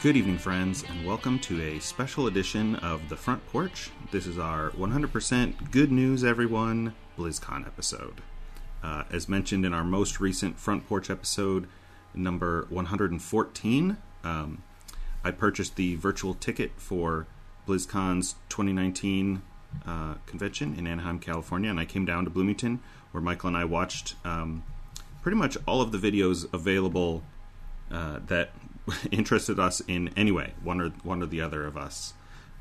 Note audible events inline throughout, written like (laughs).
Good evening, friends, and welcome to a special edition of The Front Porch. This is our 100% Good News Everyone BlizzCon episode. Uh, as mentioned in our most recent Front Porch episode, number 114, um, I purchased the virtual ticket for BlizzCon's 2019 uh, convention in Anaheim, California, and I came down to Bloomington where Michael and I watched um, pretty much all of the videos available uh, that (laughs) interested us in any way, one or one or the other of us.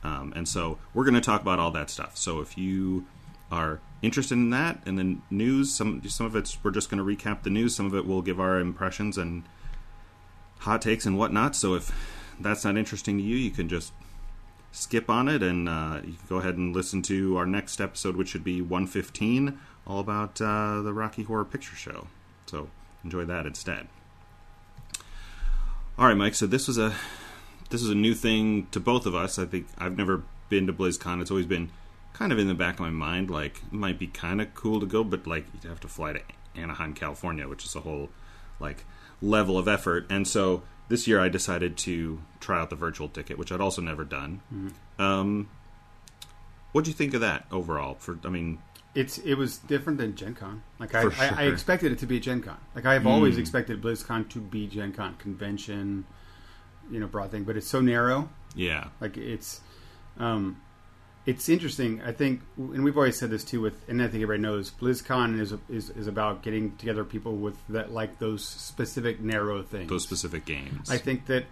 Um, and so we're going to talk about all that stuff. So if you are interested in that and then news, some some of it's we're just going to recap the news. Some of it we'll give our impressions and hot takes and whatnot. So if that's not interesting to you, you can just skip on it and uh, you can go ahead and listen to our next episode, which should be 115, all about uh, the Rocky Horror Picture Show. So enjoy that instead. All right, Mike. So this was a this is a new thing to both of us. I think I've never been to BlizzCon. It's always been kind of in the back of my mind, like it might be kind of cool to go, but like you'd have to fly to Anaheim, California, which is a whole like level of effort. And so this year I decided to try out the virtual ticket, which I'd also never done. Mm-hmm. Um, what do you think of that overall? For I mean, it's it was different than Gen Con. Like I, sure. I, I, expected it to be Gen Con. Like I've mm. always expected BlizzCon to be Gen Con convention, you know, broad thing. But it's so narrow. Yeah. Like it's, um, it's interesting. I think, and we've always said this too. With and I think everybody knows, BlizzCon is is is about getting together people with that like those specific narrow things, those specific games. I think that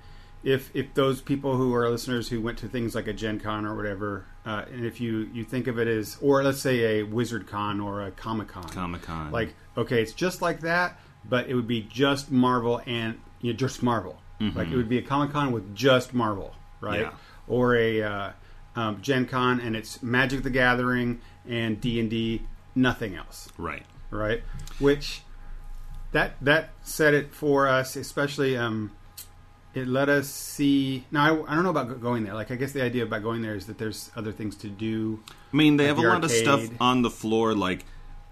if if those people who are listeners who went to things like a Gen Con or whatever, uh, and if you you think of it as, or let's say a Wizard Con or a Comic Con, Comic Con, like okay, it's just like that, but it would be just Marvel and you know, just Marvel. Mm-hmm. Like it would be a Comic Con with just Marvel, right? Yeah. Or a uh, um, Gen Con and it's Magic the Gathering and D and D, nothing else, right? Right, which that that set it for us, especially. Um, it let us see. Now I, I, don't know about going there. Like I guess the idea about going there is that there's other things to do. I mean, they have the a lot of stuff on the floor, like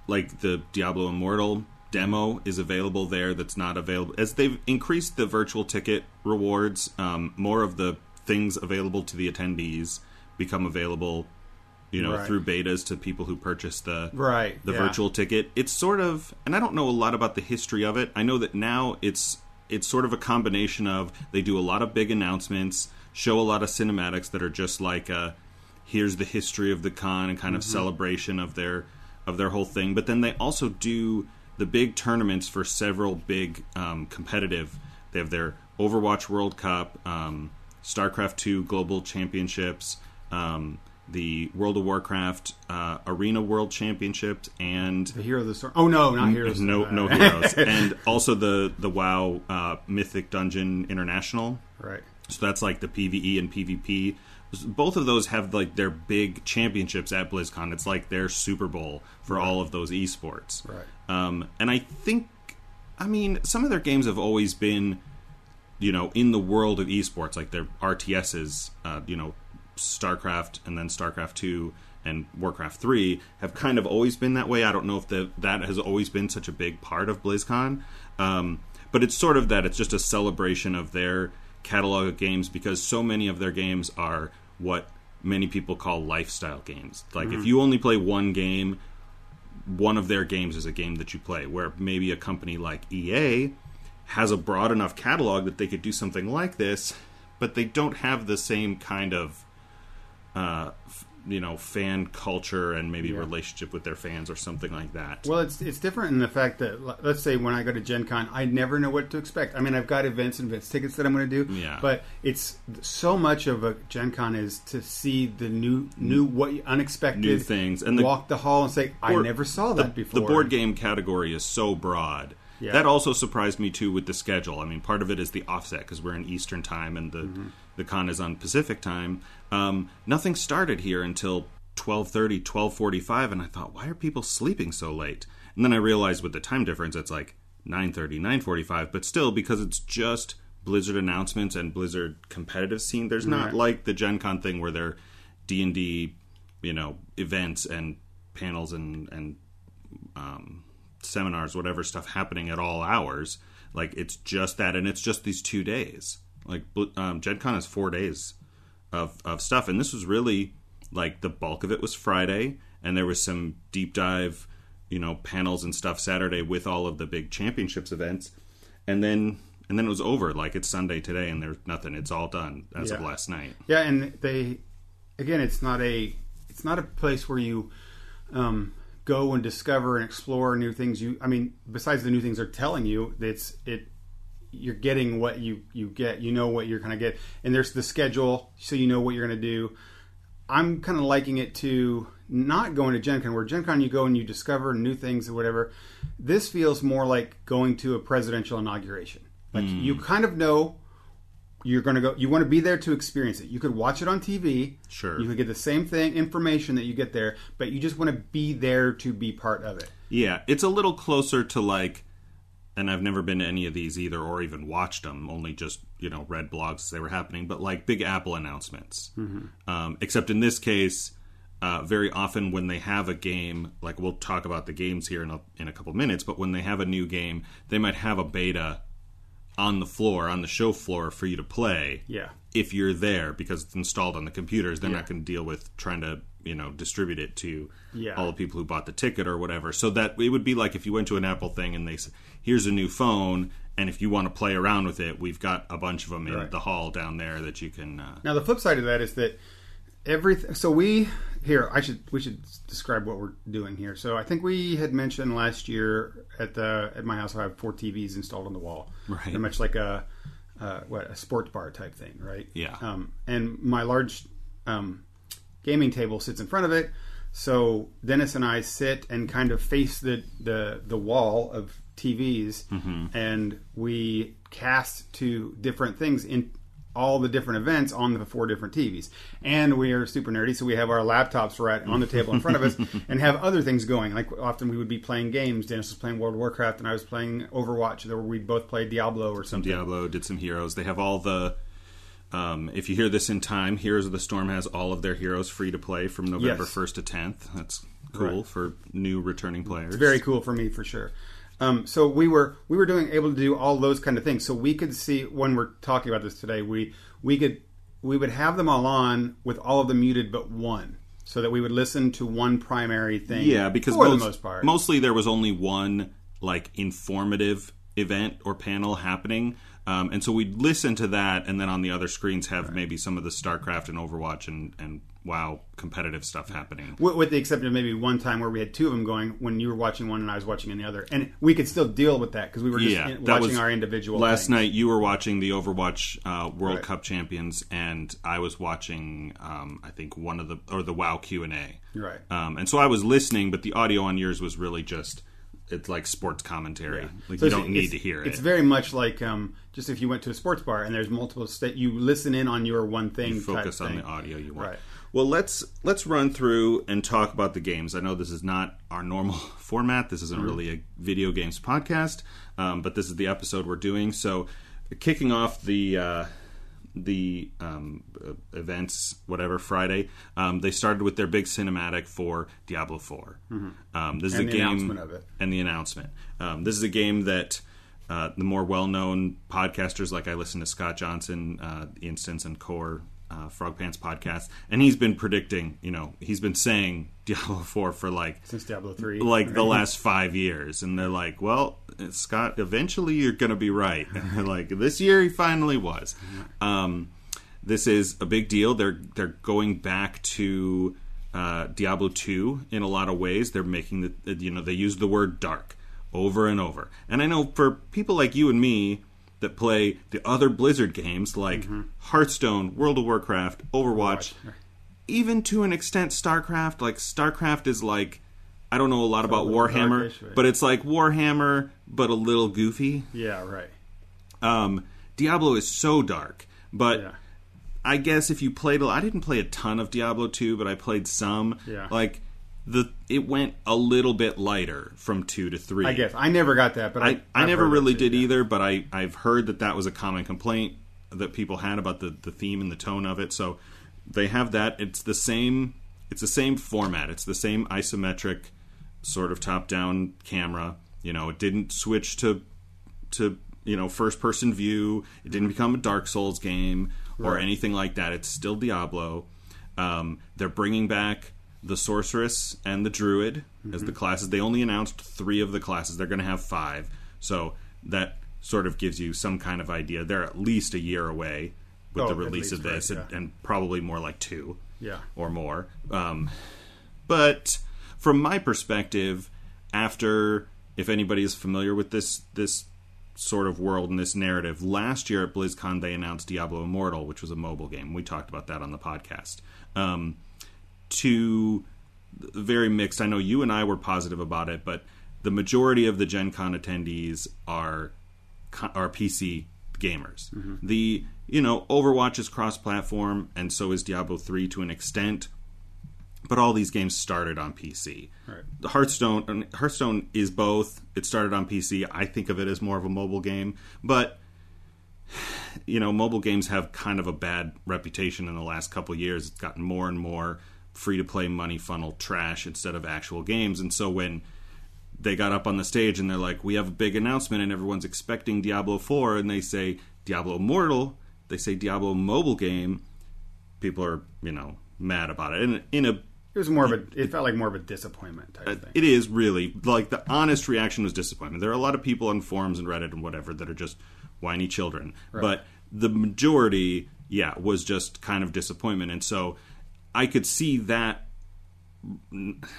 like the Diablo Immortal demo is available there. That's not available as they've increased the virtual ticket rewards. Um, more of the things available to the attendees become available. You know, right. through betas to people who purchase the right the yeah. virtual ticket. It's sort of, and I don't know a lot about the history of it. I know that now it's it's sort of a combination of they do a lot of big announcements, show a lot of cinematics that are just like a, here's the history of the con and kind of mm-hmm. celebration of their of their whole thing. But then they also do the big tournaments for several big um, competitive. They have their Overwatch World Cup, um, StarCraft Two Global Championships. Um, the World of Warcraft uh, Arena World Championship and the Hero of the Storm. Oh no, not heroes. No, no heroes, (laughs) and also the the WoW uh, Mythic Dungeon International. Right. So that's like the PVE and PvP. Both of those have like their big championships at BlizzCon. It's like their Super Bowl for right. all of those esports. Right. Um, and I think, I mean, some of their games have always been, you know, in the world of esports, like their RTSs, uh, you know, StarCraft and then StarCraft 2 and Warcraft 3 have kind of always been that way. I don't know if the, that has always been such a big part of BlizzCon. Um, but it's sort of that it's just a celebration of their catalog of games because so many of their games are what many people call lifestyle games. Like mm-hmm. if you only play one game, one of their games is a game that you play. Where maybe a company like EA has a broad enough catalog that they could do something like this, but they don't have the same kind of uh, you know fan culture and maybe yeah. relationship with their fans or something like that. Well, it's it's different in the fact that let's say when I go to Gen Con, I never know what to expect. I mean, I've got events and events tickets that I'm going to do, yeah. But it's so much of a Gen Con is to see the new new what unexpected new things and the, walk the hall and say I never saw that the, before. The board game category is so broad. Yeah. That also surprised me too with the schedule. I mean, part of it is the offset because we're in Eastern time and the mm-hmm. the con is on Pacific time. Um, nothing started here until 12:30, 12:45, and I thought, why are people sleeping so late? And then I realized with the time difference, it's like 9:30, 9:45. But still, because it's just Blizzard announcements and Blizzard competitive scene, there's not right. like the Gen Con thing where they're D and D, you know, events and panels and and um, seminars, whatever stuff happening at all hours. Like it's just that, and it's just these two days. Like um, Gen Con is four days of of stuff, and this was really like the bulk of it was Friday, and there was some deep dive, you know, panels and stuff Saturday with all of the big championships events, and then and then it was over. Like it's Sunday today, and there's nothing. It's all done as Yeah. of last night. Yeah, and they again, it's not a it's not a place where you um, go and discover and explore new things. You, I mean, besides the new things they're telling you, it's it you're getting what you you get. You know what you're going to get, and there's the schedule, so you know what you're going to do. I'm kind of liking it to not going to Gen Con, where Gen Con you go and you discover new things or whatever. This feels more like going to a presidential inauguration. Like hmm. you kind of know you're going to go you want to be there to experience it you could watch it on tv Sure. you could get the same thing information that you get there but you just want to be there to be part of it Yeah, it's a little closer to like, and I've never been to any of these either, or even watched them. Only just you know read blogs as they were happening. But like big Apple announcements, um, except in this case, uh, very often when they have a game, like we'll talk about the games here in a, in a couple minutes, but when they have a new game, they might have a beta on the floor, on the show floor for you to play yeah if you're there because it's installed on the computers they're Yeah. not going to deal with trying to you know distribute it to Yeah. all the people who bought the ticket or whatever so that it would be like if you went to an apple thing and they said here's a new phone and if you want to play around with it we've got a bunch of them in Right. the hall down there that you can uh, now the flip side of that is that everything so we here i should we should describe what we're doing here so i think we had mentioned last year at the at my house i have four tvs installed on the wall Right. They're much like a uh, what a sports bar type thing right Yeah. um, and my large um, gaming table sits in front of it so dennis and i sit and kind of face the the, the wall of tvs and we cast to different things in all the different events on the four different TVs. And we are super nerdy, so we have our laptops right on the table in front of us (laughs) and have other things going. Like often we would be playing games. Dennis was playing World of Warcraft and I was playing Overwatch, or we both played Diablo or something. diablo did some heroes they have all the um, if you hear this in time heroes of the storm has all of their heroes free to play from november Yes. 1st to 10th that's cool Right. for new returning players very cool for me for sure. Um, so we were we were doing able to do all those kind of things. So we could see when we're talking about this today, we we could we would have them all on with all of them muted but one, so that we would listen to one primary thing. Yeah, because for most, the most part, mostly there was only one like informative event or panel happening, um, and so we'd listen to that, and then on the other screens have maybe some of the StarCraft and Overwatch and and WoW competitive stuff happening. with, with the exception of maybe one time where we had two of them going when you were watching one and I was watching in the other, and we could still deal with that because we were just Yeah, in- watching our individual. Last things. night you were watching the Overwatch uh, World Right. Cup champions, and I was watching um, I think one of the or the WoW Q and A. Right. Um, and so I was listening, but the audio on yours was really just it's like sports commentary. Like So you don't need to hear it. It's very much like um, just if you went to a sports bar and there's multiple state, you listen in on your one thing. focus type on thing. the audio you want. Right. Well, let's let's run through and talk about the games. I know this is not our normal (laughs) format. This isn't really a video games podcast, um, but this is the episode we're doing. So, kicking off the uh, the um, uh, events, whatever Friday, um, they started with their big cinematic for Diablo 4 Um, this is And a the game announcement of it. and the announcement. Um, this is a game that uh, the more well-known podcasters, like I listen to Scott Johnson, uh, Instance, and Core uh, Frog Pants podcast, and he's been predicting. You know, he's been saying Diablo (laughs) Four for like since Diablo three. like the (laughs) last five years, and they're like, "Well, Scott, eventually you're going to be right." (laughs) And they're like, "This year he finally was." Um, this is a big deal. They're they're going back to uh, Diablo two in a lot of ways. They're making the you know they use the word dark over and over, and I know for people like you and me that play the other Blizzard games like Hearthstone, World of Warcraft, Overwatch even to an extent starcraft like starcraft is like i don't know a lot about little warhammer darkish, right? but it's like warhammer but a little goofy yeah, right. um, diablo is so dark but Yeah. i guess if you played I didn't play a ton of diablo 2 but i played some Yeah. like the it went a little bit lighter from 2 to 3 I guess I never got that, but I I, I never really did yeah. either, but I, I've heard that that was a common complaint that people had about the, the theme and the tone of it. So they have that. It's the same. It's the same format. It's the same isometric sort of top down camera. You know, it didn't switch to to you know first person view. It didn't become a Dark Souls game or Right. anything like that. It's still Diablo. Um, they're bringing back the sorceress and the druid as the classes. They only announced three of the classes. They're going to have five, so that sort of gives you some kind of idea. They're at least a year away with Oh, the release of this, right, and, yeah. and probably more like two Yeah. or more. Um, but from my perspective, after if anybody is familiar with this this sort of world and this narrative, last year at BlizzCon they announced Diablo Immortal, which was a mobile game. We talked about that on the podcast. Um, to very mixed. I know you and I were positive about it, but the majority of the Gen Con attendees are are PC gamers. The you know Overwatch is cross platform, and so is Diablo three to an extent. But all these games started on PC. Right. The Hearthstone Hearthstone is both. It started on PC. I think of it as more of a mobile game, but you know, mobile games have kind of a bad reputation in the last couple years. It's gotten more and more free to play money funnel trash instead of actual games. And so when they got up on the stage and they're like, "We have a big announcement," and everyone's expecting Diablo Four, and they say Diablo Immortal, they say Diablo mobile game. People are, you know, mad about it. And in a It was more of a. It felt like more of a disappointment type uh, thing. it is really like the honest reaction was disappointment. There are a lot of people on forums and Reddit and whatever that are just whiny children, but the majority, yeah, was just kind of disappointment. And so I could see that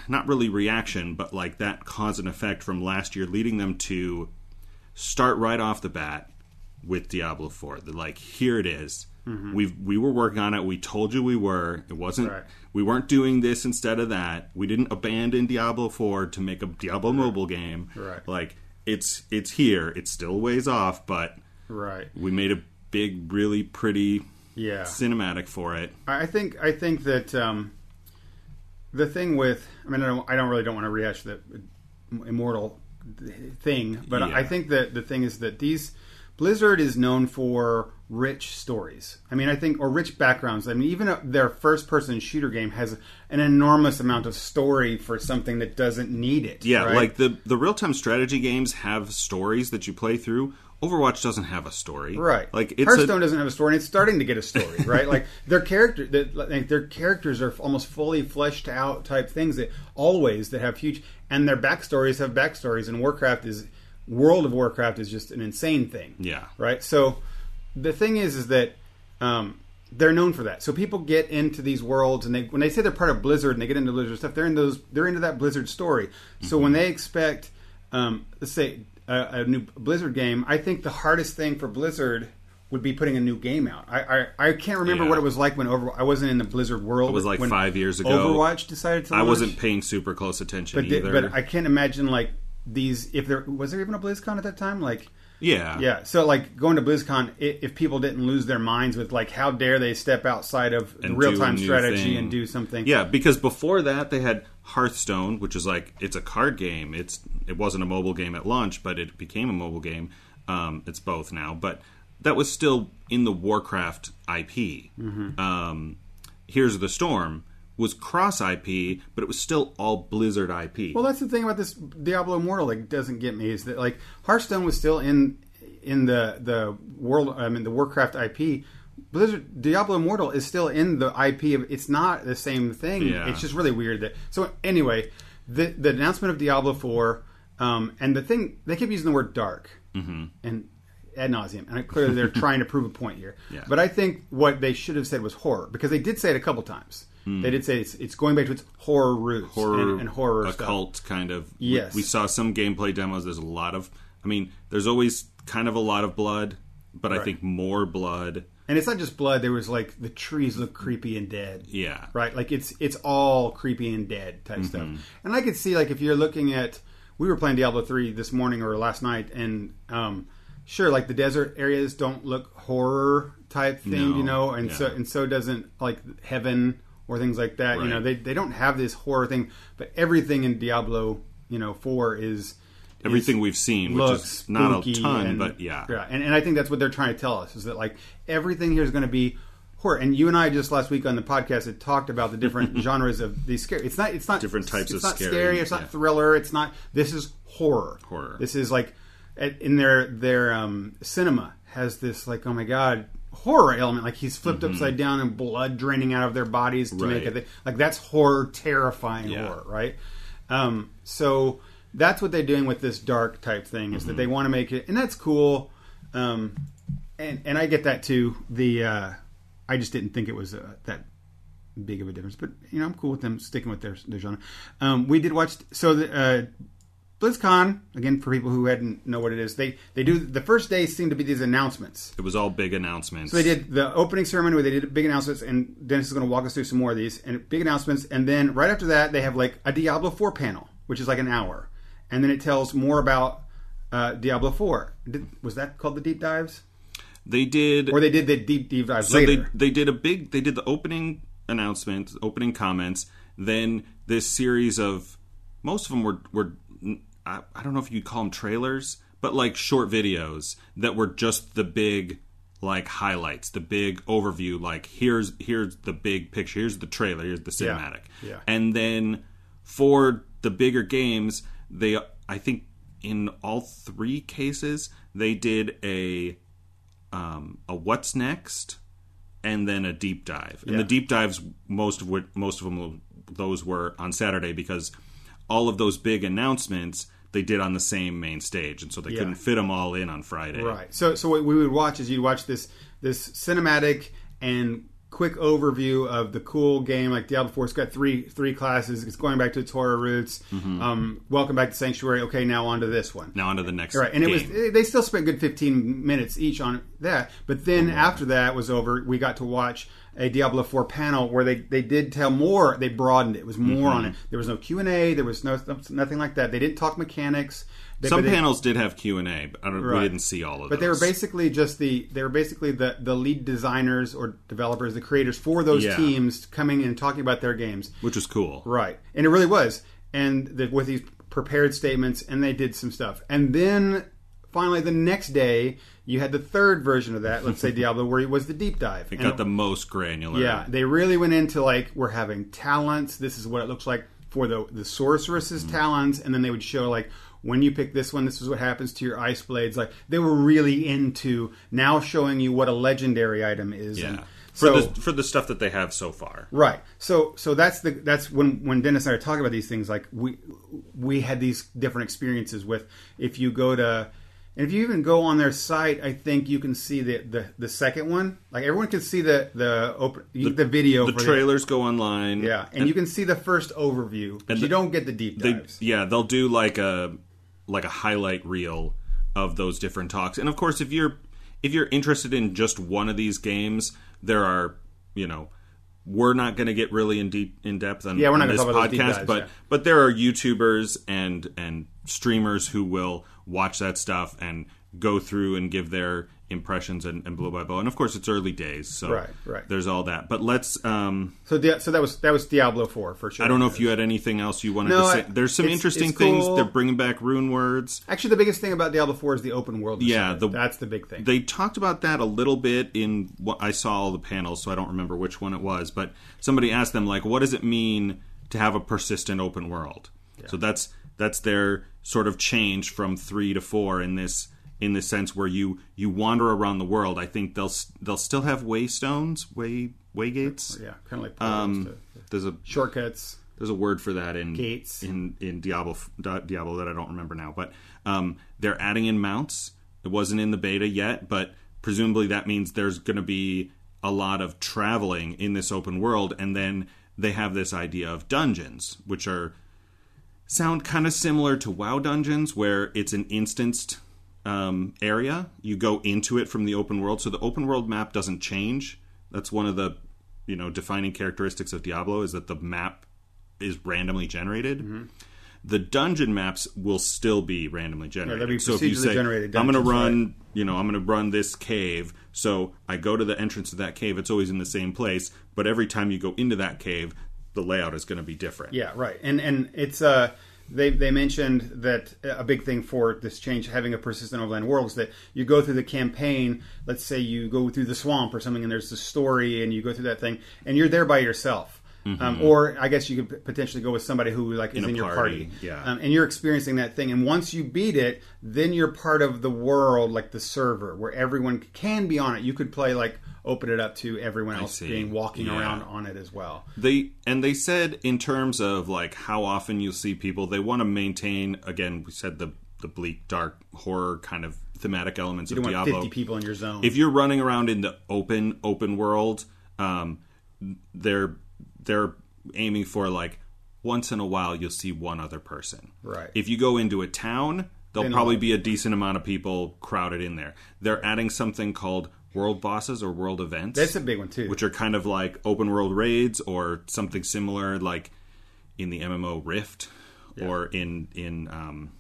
not really reaction, but like that cause and effect from last year, leading them to start right off the bat with Diablo Four. They're like, here it is. We we were working on it. We told you we were. It wasn't. Right. We weren't doing this instead of that. We didn't abandon Diablo Four to make a Diablo mobile game. Right. Like it's it's here. It's still ways off, but right. we made a big, really pretty Yeah. cinematic for it. I I think I think that um, the thing with I mean I don't, I don't really don't want to rehash the immortal thing, but Yeah. I think that the thing is that these Blizzard is known for rich stories. I mean, I think or rich backgrounds. I mean, even their first-person shooter game has an enormous amount of story for something that doesn't need it. Yeah, right? like the the real time strategy games have stories that you play through. Overwatch doesn't have a story, Right. Like it's Hearthstone a, doesn't have a story, and it's starting to get a story, (laughs) right? like their character, that like their characters are almost fully fleshed out type things that always that have huge, and their backstories have backstories. And Warcraft is World of Warcraft is just an insane thing, yeah, right? So the thing is, is that um, they're known for that. So people get into these worlds, and they when they say they're part of Blizzard and they get into Blizzard stuff, they're in those they're into that Blizzard story. So when they expect, um, let's say a, a new Blizzard game, I think the hardest thing for Blizzard would be putting a new game out. I I, I can't remember Yeah. what it was like when over I wasn't in the Blizzard world. It was like when five years ago. Overwatch decided to. I wasn't paying super close attention but, the- but I can't imagine like these. If there was there even a BlizzCon at that time, like. yeah, Yeah, so like going to BlizzCon, if people didn't lose their minds with like, how dare they step outside of the And real time strategy thing. and do something? Yeah, because before that they had Hearthstone, which is like it's a card game. It's it wasn't a mobile game at launch, but it became a mobile game. Um, it's both now, but that was still in the Warcraft IP. Mm-hmm. Um, Heroes the Storm was cross IP, but it was still all Blizzard IP. Well, that's the thing about this Diablo Immortal that doesn't get me is that like Hearthstone was still in in the the world. I mean, the Warcraft IP. Blizzard Diablo Immortal is still in the IP of. It's not the same thing. Yeah. It's just really weird that. So anyway, the the announcement of Diablo Four, um, and the thing they keep using the word dark, mm-hmm. and ad nauseum, and clearly they're (laughs) trying to prove a point here. Yeah. But I think what they should have said was horror because they did say it a couple times. They did say it's, it's going back to its horror roots horror, and, and horror stuff. occult kind of. we- Yes. we, saw some gameplay demos. There's a lot of. I mean, there's always kind of a lot of blood, but I think more blood. And it's not just blood. There was like the trees look creepy and dead. Yeah, Right. Like it's it's all creepy and dead type Mm-hmm. stuff. And I could see like if you're looking at we were playing Diablo three this morning or last night, and um, sure, like the desert areas don't look horror type thing, No, you know, and so and so doesn't like heaven or things like that. You know, they they don't have this horror thing, but everything in Diablo, you know, four is everything is- we've seen, which is not a ton, and- but yeah. and, and I think that's what they're trying to tell us is that like everything here is going to be horror. And you and I just last week on the podcast had talked about the different (laughs) genres of these scary. It's not. It's not Different types it's of not scary, scary. It's not yeah. thriller. It's not. This is horror. Horror. This is like in their their um, cinema has this like oh my god horror element like he's flipped upside down and blood draining out of their bodies to make Right. it like that's horror terrifying Yeah. horror right? Um, so that's what they're doing with this dark type thing is that they want to make it and that's cool. Um, and and I get that too. The uh, I just didn't think it was uh, that big of a difference but you know I'm cool with them sticking with their, their genre. Um, we did watch so the uh, BlizzCon again for people who hadn't know what it is. They they do the first day seemed to be these announcements. It was all big announcements. So they did the opening ceremony where they did big announcements, and Dennis is going to walk us through some more of these and big announcements. And then right after that, they have like a Diablo Four panel, which is like an hour, and then it tells more about uh, Diablo Four. Did, was that called the deep dives, They did. or they did the deep deep dives so later? they they did a big. They did the opening announcement, opening comments. Then this series of most of them were were I, I don't know if you'd call them trailers, but like short videos that were just the big like highlights, the big overview. Like here's here's the big picture. Here's the trailer. Here's the cinematic. Yeah. And then for the bigger games, they I think in all three cases they did a um, a what's next and then a deep dive. And Yeah. the deep dives, most of what most of them, those were on Saturday because all of those big announcements they did on the same main stage, and so they couldn't fit them all in on Friday. Right. So so what we would watch is you'd watch this this cinematic and quick overview of the cool game like Diablo 4. It's got three three classes. It's going back to its horror roots. Mm-hmm. Um, welcome back to Sanctuary. Okay, now on to this one. Now on to the next. Right, and it was they still spent a good fifteen minutes each on that. But then after that was over, we got to watch a Diablo Four panel where they, they did tell more. They broadened it. It was more on mm-hmm. it. There was no Q and A. There was no nothing like that. They didn't talk mechanics. They, Some they- panels did have Q and A, but I don't, Right. we didn't see all of but they were basically just the they were basically the the lead designers or developers, the creators for those Yeah. teams coming and talking about their games. which was cool. Right, and it really was. And the, with these prepared statements, and they did some stuff, and then finally the next day you had the third version of that. Let's say (laughs) Diablo, where it was the deep dive. It And got the most granular. yeah, they really went into like we're having talents. This is what it looks like for the the sorceress's Mm-hmm. talents, and then they would show like when you pick this one, this is what happens to your ice blades. Like they were really into now showing you what a legendary item is. yeah. and For so the for the stuff that they have so far. right, so so that's the that's when when Dennis and I are talking about these things. Like we we had these different experiences with if you go to. And if you even go on their site, I think you can see the, the, the second one. Like everyone can see the the open the, video The trailers go online. yeah, and, you can see the first overview, but And you the- don't get the deep they dives. yeah they'll do like a like a highlight reel of those different talks and of course if you're if you're interested in just one of these games there are you know we're not going to get really in deep in depth on, Yeah, we're not on this talk about those deep podcast dives, but yeah. but there are youtubers and and streamers who will watch that stuff and go through and give their impressions and, and blow by blow and of course it's early days so Right, right. there's all that but let's um So, Di- so that was that was Diablo Four for sure. I don't know if you had anything else you wanted No, to say. I- There's some it's- interesting it's things. cool. They're bringing back rune words. Actually, the biggest thing about Diablo Four is the open world. Yeah, the- that's the big thing. They talked about that a little bit in what I saw all the panels, so I don't remember which one it was. But somebody asked them like, "What does it mean to have a persistent open world?" So that's that's their sort of change from three to four in this in this sense where you you wander around the world. I think they'll they'll still have waystones, way waygates. yeah, kind of like Um, there's a shortcuts. there's a word for that in Gates. in in Diablo Diablo that I don't remember now, but um, they're adding in mounts. It wasn't in the beta yet, but presumably that means there's going to be a lot of traveling in this open world, and then they have this idea of dungeons, which are sound kind of similar to WoW dungeons, where it's an instanced um, area. You go into it from the open world, so the open world map doesn't change. That's one of the you know defining characteristics of Diablo is that the map is randomly generated. Mm-hmm. The dungeon maps will still be randomly generated. they'll be so if you say, generated "I'm going to dungeons, run," you know, "I'm going to run this cave," so I go to the entrance of that cave. It's always in the same place, but every time you go into that cave, the layout is going to be different. Yeah, right. And and it's uh they they mentioned that a big thing for this change having a persistent overland world is that you go through the campaign. Let's say you go through the swamp or something, and there's the story, and you go through that thing, and you're there by yourself. Um, or I guess you could potentially go with somebody who like is In in, your party, party, yeah. um, and you're experiencing that thing. And once you beat it, then you're part of the world, like the server, where everyone can be on it. You could play like open it up to everyone else being walking Yeah. around on it as well. They and they said in terms of like how often you'll see people, they want to maintain. Again, we said the the bleak, dark horror kind of thematic elements You of Diablo. 50 people in your zone. if you're running around in the open open world, um, they're they're aiming for like once in a while you'll see one other person. Right. If you go into a town, there'll probably be a decent amount of people crowded in there. They're adding something called world bosses or world events That's a big one too. which are kind of like open world raids or something similar like in the MMO Rift or in in um,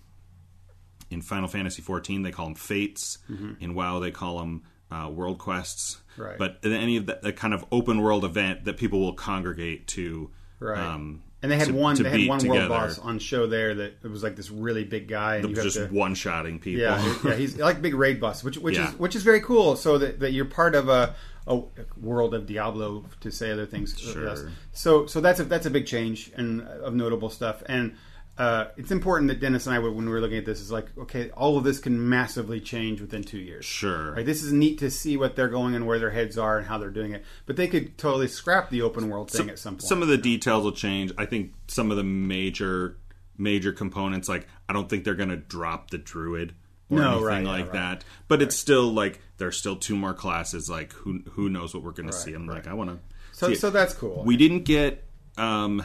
in Final Fantasy XIV they call them fates in WoW they call them uh, world quests. Right. but any of that that kind of open world event that people will congregate to Right. um, and they had to- one. to They had one together. world boss on show there that it was like this really big guy, and you have just to. one shotting people Yeah, yeah, he's like big raid boss, which which Yeah. is which is very cool. So that, that you're part of a, a world of Diablo, to say other things. Sure. So so that's a that's a big change and of notable stuff. And uh, it's important that Dennis and I, when we were looking at this, is like okay, all of this can massively change within two years. sure Right, this is neat to see what they're going and where their heads are and how they're doing it. But they could totally scrap the open world thing at some point. Some of the details will change. I think some of the major major components, like I don't think they're going to drop the druid or No, anything right, yeah, like right. that. But it's still like there's still two more classes. Like who who knows what we're going to see? I'm like I want to. so so that's cool. We didn't get um,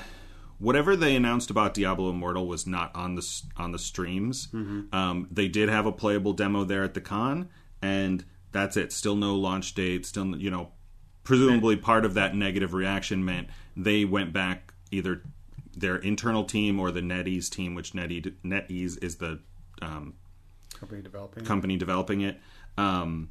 whatever they announced about Diablo Immortal was not on the on the streams. Mm-hmm. Um, they did have a playable demo there at the con, and that's it. Still no launch date. Still, you know, presumably part of that negative reaction meant they went back either their internal team or the NetEase team, which NetEase, NetEase is the um, company developing. company developing it um,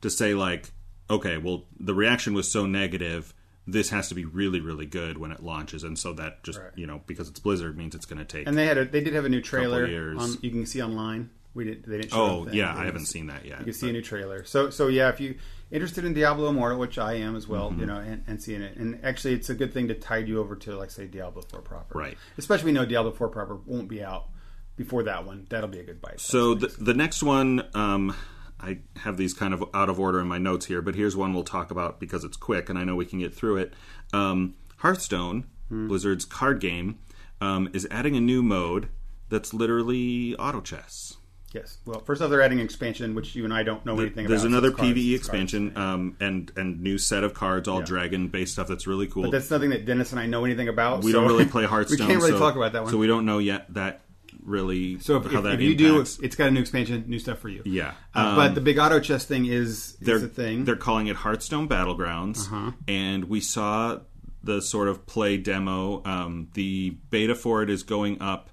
to say like okay well the reaction was so negative this has to be really really good when it launches and so that just Right. you know because it's blizzard means it's going to take and they had a, they did have a new trailer. On, you can see online. We did. They didn't. Show oh yeah i haven't seen that yet You can see a new trailer. So so yeah, if you interested in Diablo Immortal, which I am as well, Mm-hmm. you know, and, and seeing it, and actually, it's a good thing to tide you over to like say Diablo Four proper, Right. Especially we know Diablo Four proper won't be out before that one. That'll be a good bite. so the, the next one um, i have these kind of out of order in my notes here but here's one we'll talk about because it's quick and i know we can get through it um, hearthstone Hmm. blizzard's card game um, is adding a new mode that's literally auto chess yes. Well, first off, they're adding an expansion, which you and I don't know anything There's about. so another PVE cards. expansion um, and and new set of cards, all dragon based stuff. That's really cool. But that's nothing that Dennis and I know anything about. we so don't really play Hearthstone. (laughs) we can't really so, talk about that one. So we don't know yet that really So if, how if, that if you do, it's got a new expansion, new stuff for you. Yeah. Uh, Um, but the big auto chess thing is, they're is a thing. they're calling it Hearthstone Battlegrounds, Uh-huh. and we saw the sort of play demo. Um, the beta for it is going up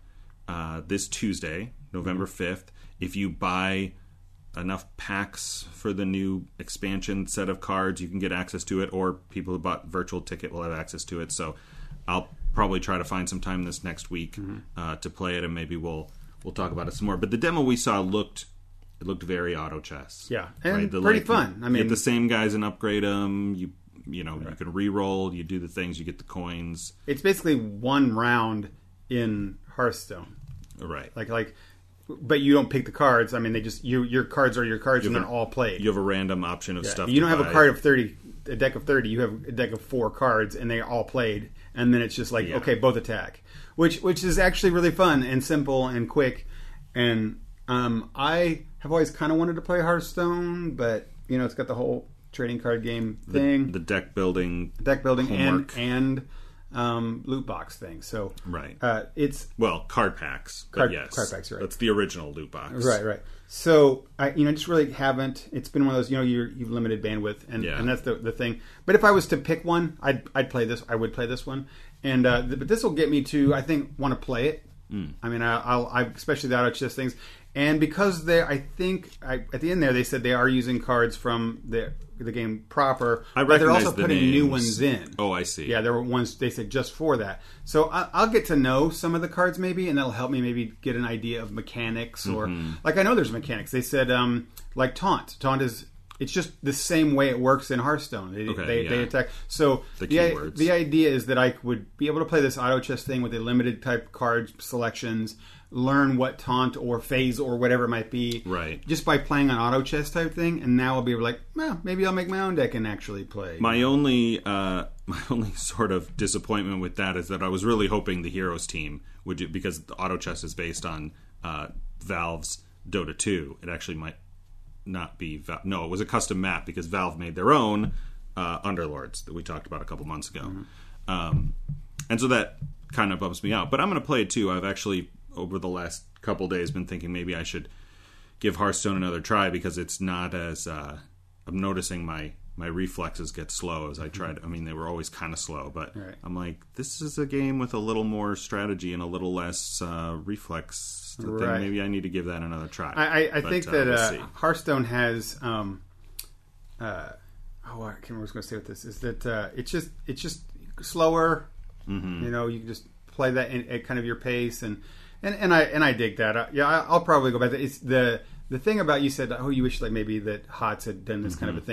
uh, this Tuesday, November Mm-hmm. fifth. If you buy enough packs for the new expansion set of cards, you can get access to it, or people who bought virtual ticket will have access to it. So, I'll probably try to find some time this next week Mm-hmm. uh, to play it, and maybe we'll we'll talk about it some more. But the demo we saw looked it looked very auto chess. Yeah, and The, pretty like, fun. I mean- get the same guys and upgrade them. You you know you can re-roll. You do the things. You get the coins. it's basically one round in Hearthstone. Right. Like like, but you don't pick the cards. I mean, they just you your cards are your cards, and have they're a- all played. you have a random option of Yeah. stuff. You don't have a card of thirty, a deck of thirty. You have a deck of four cards, and they're all played. And then it's just like Yeah. okay, both attack, which which is actually really fun and simple and quick. And um, I have always kind of wanted to play Hearthstone, but you know, it's got the whole trading card game the, thing, the deck building. deck building, homework. and and um, loot box thing. So Right. uh, it's Well, card packs. Card- yes, card packs, right. That's the original loot box. Right, right. So I, you know, just really haven't. It's been one of those, you know, you're, you've limited bandwidth, and, Yeah. and that's the, the thing. But if I was to pick one, I'd I'd play this. I would play this one, and uh, th- but this will get me to I think want to play it. Mm. I mean, I, I'll I, especially the auto chess things, and because they, I think I, at the end there they said they are using cards from the the game proper, I but they're also the putting new ones in. Oh, I see. Yeah, there were ones they said just for that. So I, I'll get to know some of the cards maybe, and that'll help me maybe get an idea of mechanics or Mm-hmm. like I know there's mechanics. They said um, like taunt. Taunt is it's just the same way it works in Hearthstone. They, Okay, they, yeah. they attack. So The the, the idea is that I would be able to play this auto chess thing with a limited type card selections, learn what taunt or phase or whatever it might be, Right. Just by playing an auto chess type thing, and now I'll be like, well, maybe I'll make my own deck and actually play. My only uh, (laughs) my only sort of disappointment with that is that I was really hoping the Heroes team would do, because auto chess is based on uh, Valve's Dota 2. It actually might not be Val- no, it was a custom map because Valve made their own uh, Underlords that we talked about a couple months ago, um, and so that kind of bumps me out. But I'm going to play it too. I've actually over the last couple days been thinking maybe I should give Hearthstone another try because it's not as uh, I'm noticing my my reflexes get slow as I tried. I mean, they were always kind of slow, but Right. I'm like, this is a game with a little more strategy and a little less uh, reflex. Then Right. maybe I need to give that another try. I, I, I But, think uh, that we'll uh. Hearthstone has. Um, uh, oh, I can't remember what I was going to say with this. Is that uh, it's just it's just slower. Mm-hmm. You know, you can just play that in, at kind of your pace, and and, and I and I dig that. Uh, yeah, I, I'll probably go back. To, it's the the thing about you said. Oh, you wish like maybe that Hots had done this kind of a Mm-hmm.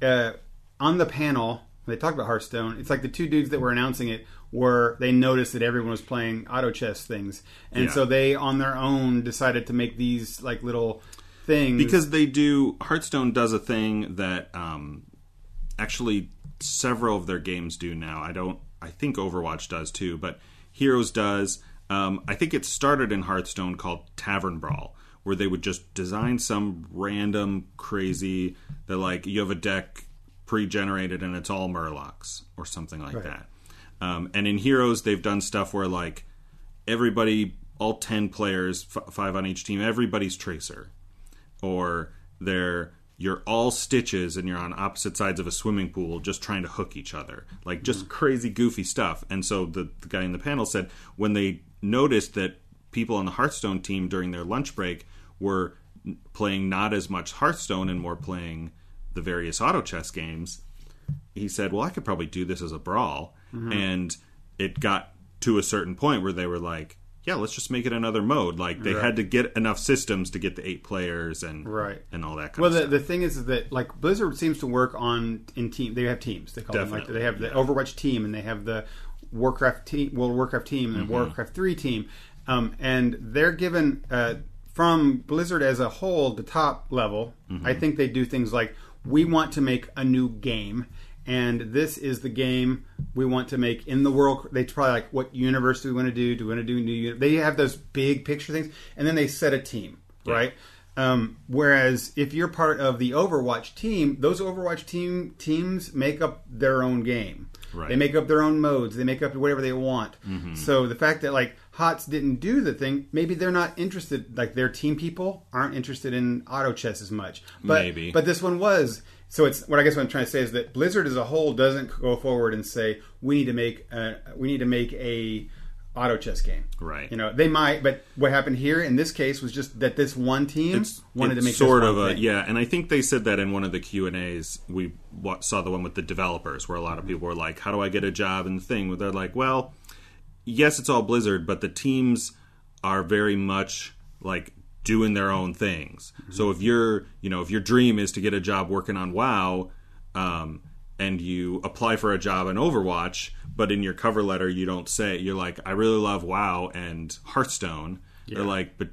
thing. Uh, on the panel, they talked about Hearthstone, it's like the two dudes that were announcing it were they noticed that everyone was playing auto chess things, and Yeah. so they on their own decided to make these like little things because they do Hearthstone does a thing that um, actually several of their games do now. I don't. I think Overwatch does too, but Heroes does. Um, I think it started in Hearthstone called Tavern Brawl, where they would just design some random crazy that like you have a deck pre-generated and it's all Murlocs or something like Right. that. Um, and in Heroes, they've done stuff where like everybody, all ten players, f- five on each team, everybody's Tracer. Or they're you're all stitches and you're on opposite sides of a swimming pool just trying to hook each other. Like just crazy goofy stuff. And so the, the guy in the panel said when they noticed that people on the hearthstone team during their lunch break were playing not as much hearthstone and more playing the various auto chess games he said, "Well, I could probably do this as a brawl," and it got to a certain point where they were like, "Yeah, let's just make it another mode." Like they Right. had to get enough systems to get the eight players and Right. and all that kind Well, of the, the thing is that like Blizzard seems to work on in team. They have teams. They call them like they have the. Overwatch team and they have the Warcraft team, World Warcraft team, and Mm-hmm. Warcraft three team, um, and they're given uh, from Blizzard as a whole, the top level. Mm-hmm. I think they do things like we want to make a new game. And this is the game we want to make in the world. They probably like, what universe do we want to do? Do we want to do new? uni-" They have those big picture things, and then they set a team, right? Um, whereas if you're part of the Overwatch team, those Overwatch team teams make up their own game. Right. They make up their own modes. They make up whatever they want. So the fact that like Hots didn't do the thing, maybe they're not interested. Like their team people aren't interested in auto chess as much. But Maybe. but this one was. So it's what I guess what I'm trying to say is that Blizzard as a whole doesn't go forward and say we need to make a, we need to make a auto chess game. Right. You know they might, but what happened here in this case was just that this one team it's, wanted it's to make sort of a thing. yeah, and I think they said that in one of the Q and A's. We saw the one with the developers, where a lot of people were like, "How do I get a job?" And the thing where they're like, "Well, yes, it's all Blizzard, but the teams are very much like doing their own things. So if you're, you know, if your dream is to get a job working on WoW, um, and you apply for a job in Overwatch, but in your cover letter you don't say you're like, I really love WoW and Hearthstone. They're like, but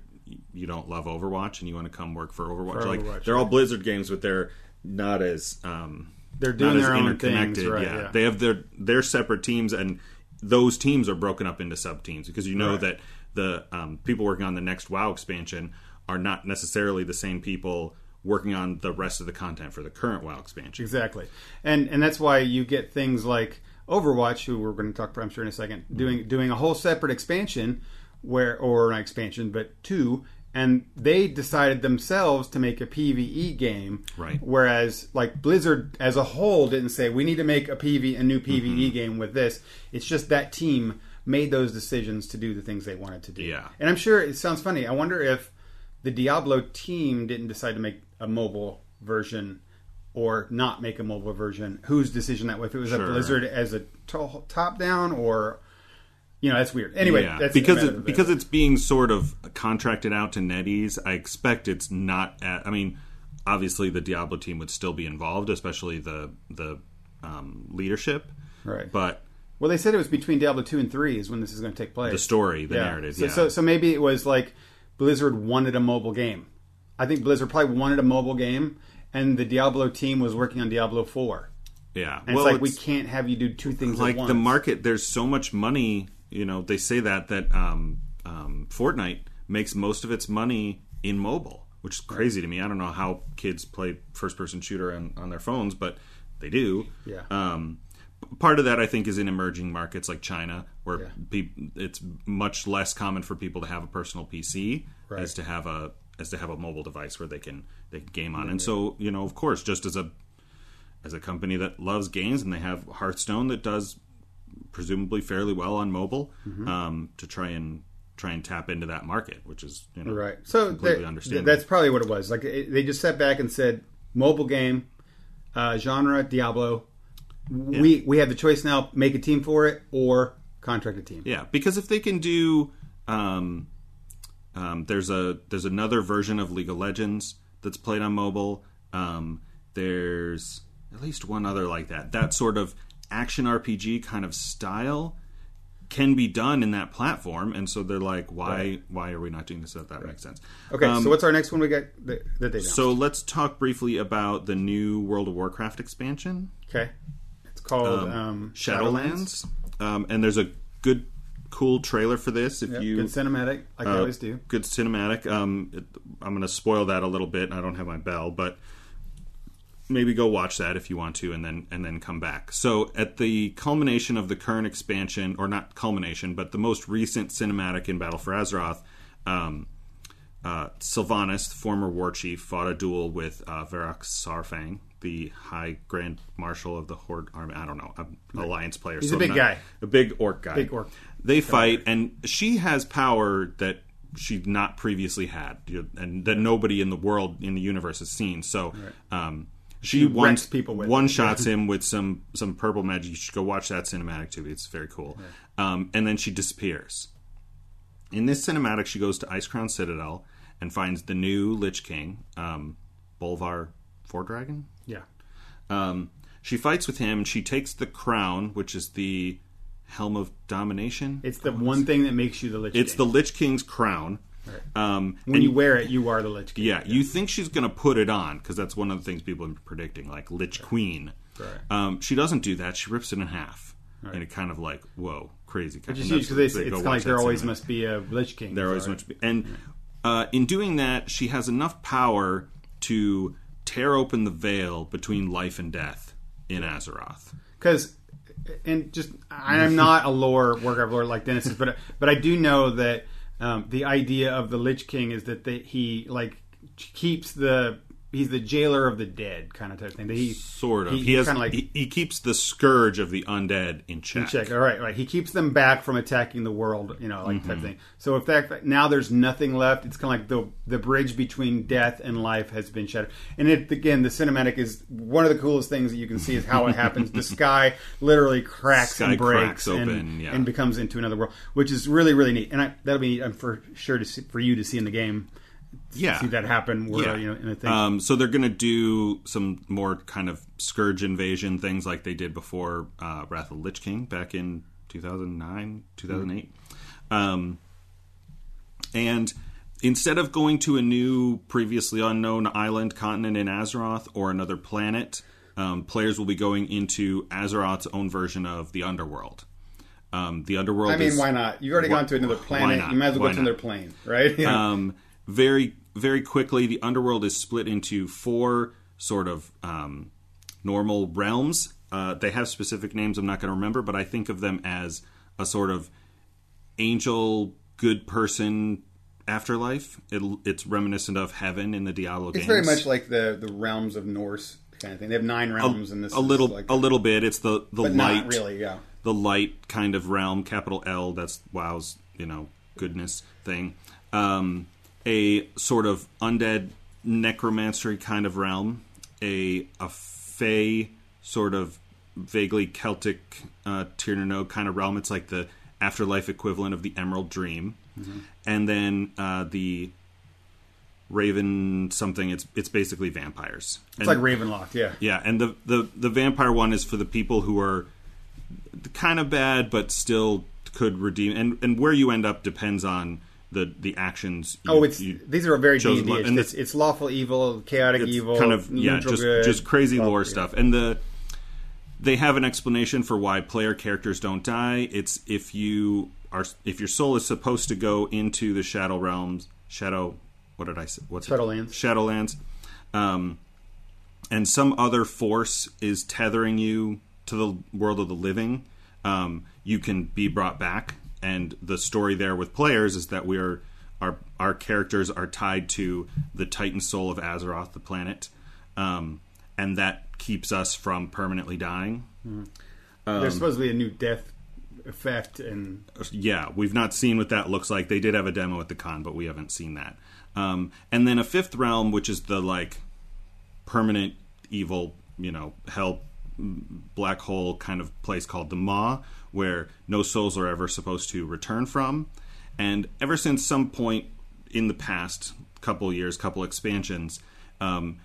you don't love Overwatch and you want to come work for Overwatch. For like Overwatch, they're all Blizzard games, but they're not as um, They're doing not as their own interconnected. things, right, yeah. yeah. they have their their separate teams, and those teams are broken up into sub teams because you know Right. that the um, people working on the next WoW expansion are not necessarily the same people working on the rest of the content for the current WoW expansion. Exactly, and and that's why you get things like Overwatch, who we're going to talk about, I'm sure, in a second, doing doing a whole separate expansion, where or an expansion, but two, and they decided themselves to make a PVE game, Right. Whereas like Blizzard as a whole didn't say we need to make a PV a new PVE Mm-hmm. game with this. It's just that team made those decisions to do the things they wanted to do. Yeah. and I'm sure it sounds funny. I wonder if the Diablo team didn't decide to make a mobile version or not make a mobile version. Whose decision that was? If it was a Blizzard as a to- top down or you know that's weird. Anyway, yeah, that's because it, because it's being sort of contracted out to NetEase. I expect it's not. At, I mean, obviously the Diablo team would still be involved, especially the the um, leadership. Right. But well, they said it was between Diablo two and three is when this is going to take place. the story, the narrative, So, yeah. so, so maybe it was like Blizzard wanted a mobile game. I think Blizzard probably wanted a mobile game, and the Diablo team was working on Diablo four. yeah. And well, it's like we can't have you do two things like at once. the market there's so much money you know they say that that um, um, fortnite makes most of its money in mobile which is crazy to me i don't know how kids play first person shooter on, on their phones but they do Yeah. um, part of that i think is in emerging markets like china where Yeah. peop it's much less common for people to have a personal pc Right. as to have a as to have a mobile device where they can they can game on and so you know of course just as a as a company that loves games and they have Hearthstone that does presumably fairly well on mobile Mm-hmm. um, to try and try and tap into that market, which is you know Right. So completely that- understandable. that's probably what it was. Like it, they just sat back and said, "Mobile game, uh, genre Diablo. We we have the choice now: make a team for it or contract a team." Yeah, because if they can do, um, um, there's a there's another version of League of Legends that's played on mobile. Um, there's at least one other like that. That sort of action RPG kind of style can be done in that platform, and so they're like, why why are we not doing this? That that makes sense. Okay. Um, so what's our next one? We got that, that they announced? So let's talk briefly about the new World of Warcraft expansion. okay, called um, Shadowlands. Um, and there's a good, cool trailer for this. If Yep, you good cinematic, like I uh, always do. good cinematic. Um, it, I'm going to spoil that a little bit. I don't have my bell, but maybe go watch that if you want to, and then and then come back. So at the culmination of the current expansion, or not culmination, but the most recent cinematic in Battle for Azeroth. Um, uh, Sylvanas, the former war chief, fought a duel with uh, Varok Saurfang, the High Grand Marshal of the Horde Army. I don't know, I'm an alliance player. He's so a big not- guy. a big orc guy. Big orc. They fight, and she has power that she not previously had, and that nobody in the world in the universe has seen. So, um, she, one wrecks people with one shots him with some some purple magic. You should go watch that cinematic too. It's very cool. Um, and then she disappears. In this cinematic, she goes to Icecrown Citadel and finds the new Lich King, um, Bolvar Fordragon. Yeah. Um, she fights with him. She takes the crown, which is the helm of domination. It's the one thing that makes you the Lich King. It's the Lich King's crown. Um, when and- you wear it, you are the Lich King. yeah, you think she's going to put it on because that's one of the things people have been predicting, like Lich Queen. Right. Um, she doesn't do that. She rips it in half, and it kind of like whoa, crazy. Which is huge because it's of like there always must be a Lich King. There always must be, and uh, in doing that, she has enough power to tear open the veil between life and death in Azeroth. because and just I'm (laughs) not a lore Warcraft lore like Dennis is, but but I do know that um, the idea of the Lich King is that they, he like keeps the he's the jailer of the dead kind of type thing. He Sort of. He, He, has. kind of like he, he keeps the scourge of the undead in check. check. All right, right. He keeps them back from attacking the world, you know, like Mm-hmm. type thing. So if that now there's nothing left, it's kind of like the the bridge between death and life has been shattered. And it again, the cinematic is one of the coolest things that you can see is how it (laughs) happens. the sky literally cracks Sky and breaks cracks open, and, yeah. and becomes into another world, which is really really neat. And I, that'll be um, for sure to see, for you to see in the game. Yeah. See that happen where Yeah. you know in a thing. Um, so they're going to do some more kind of scourge invasion things like they did before uh, Wrath of Lich King back in 2009, 2008. Um, and instead of going to a new, previously unknown island, continent in Azeroth or another planet, um, players will be going into Azeroth's own version of the underworld. Um, the underworld. I mean, is, why not? You've already Why- gone to another planet. You might as well Why go to not? another plane, right? (laughs) Yeah. um, very very quickly the underworld is split into four sort of um, normal realms uh, they have specific names i'm not going to remember but i think of them as a sort of angel good person afterlife it, it's reminiscent of heaven in the diablo It's games very much like the the realms of Norse kind of thing. They have nine realms, and this a little like, a little bit it's the the light not really. Yeah, the light kind of realm, capital L. That's WoW's you know goodness thing. Um, a sort of undead necromancy kind of realm. A a fey sort of vaguely Celtic uh, Tierno kind of realm. It's like the afterlife equivalent of the Emerald Dream. And then uh, the Raven something. It's it's basically vampires. It's like Ravenloft, yeah. Yeah, and the, the the vampire one is for the people who are kind of bad but still could redeem. And and where you end up depends on the the actions. You, oh, it's these are very D&D. It's, and it's, it's lawful evil, chaotic it's evil, kind of yeah, just good, just crazy lore stuff. And the they have an explanation for why player characters don't die. It's if you are if your soul is supposed to go into the shadow realms, shadow. What did I say? What's it? Shadowlands. Shadowlands. Um, and some other force is tethering you to the world of the living, um, you can be brought back. And the story there with players is that we are our our characters are tied to the Titan soul of Azeroth, the planet, um, and that keeps us from permanently dying. Um, There's supposed to be a new death effect, and yeah, we've not seen what that looks like. They did have a demo at the con, but we haven't seen that. Um, and then a fifth realm, which is the like permanent evil, you know, hell black hole kind of place called the Maw, where no souls are ever supposed to return from. And ever since some point in the past couple years, couple expansions, um,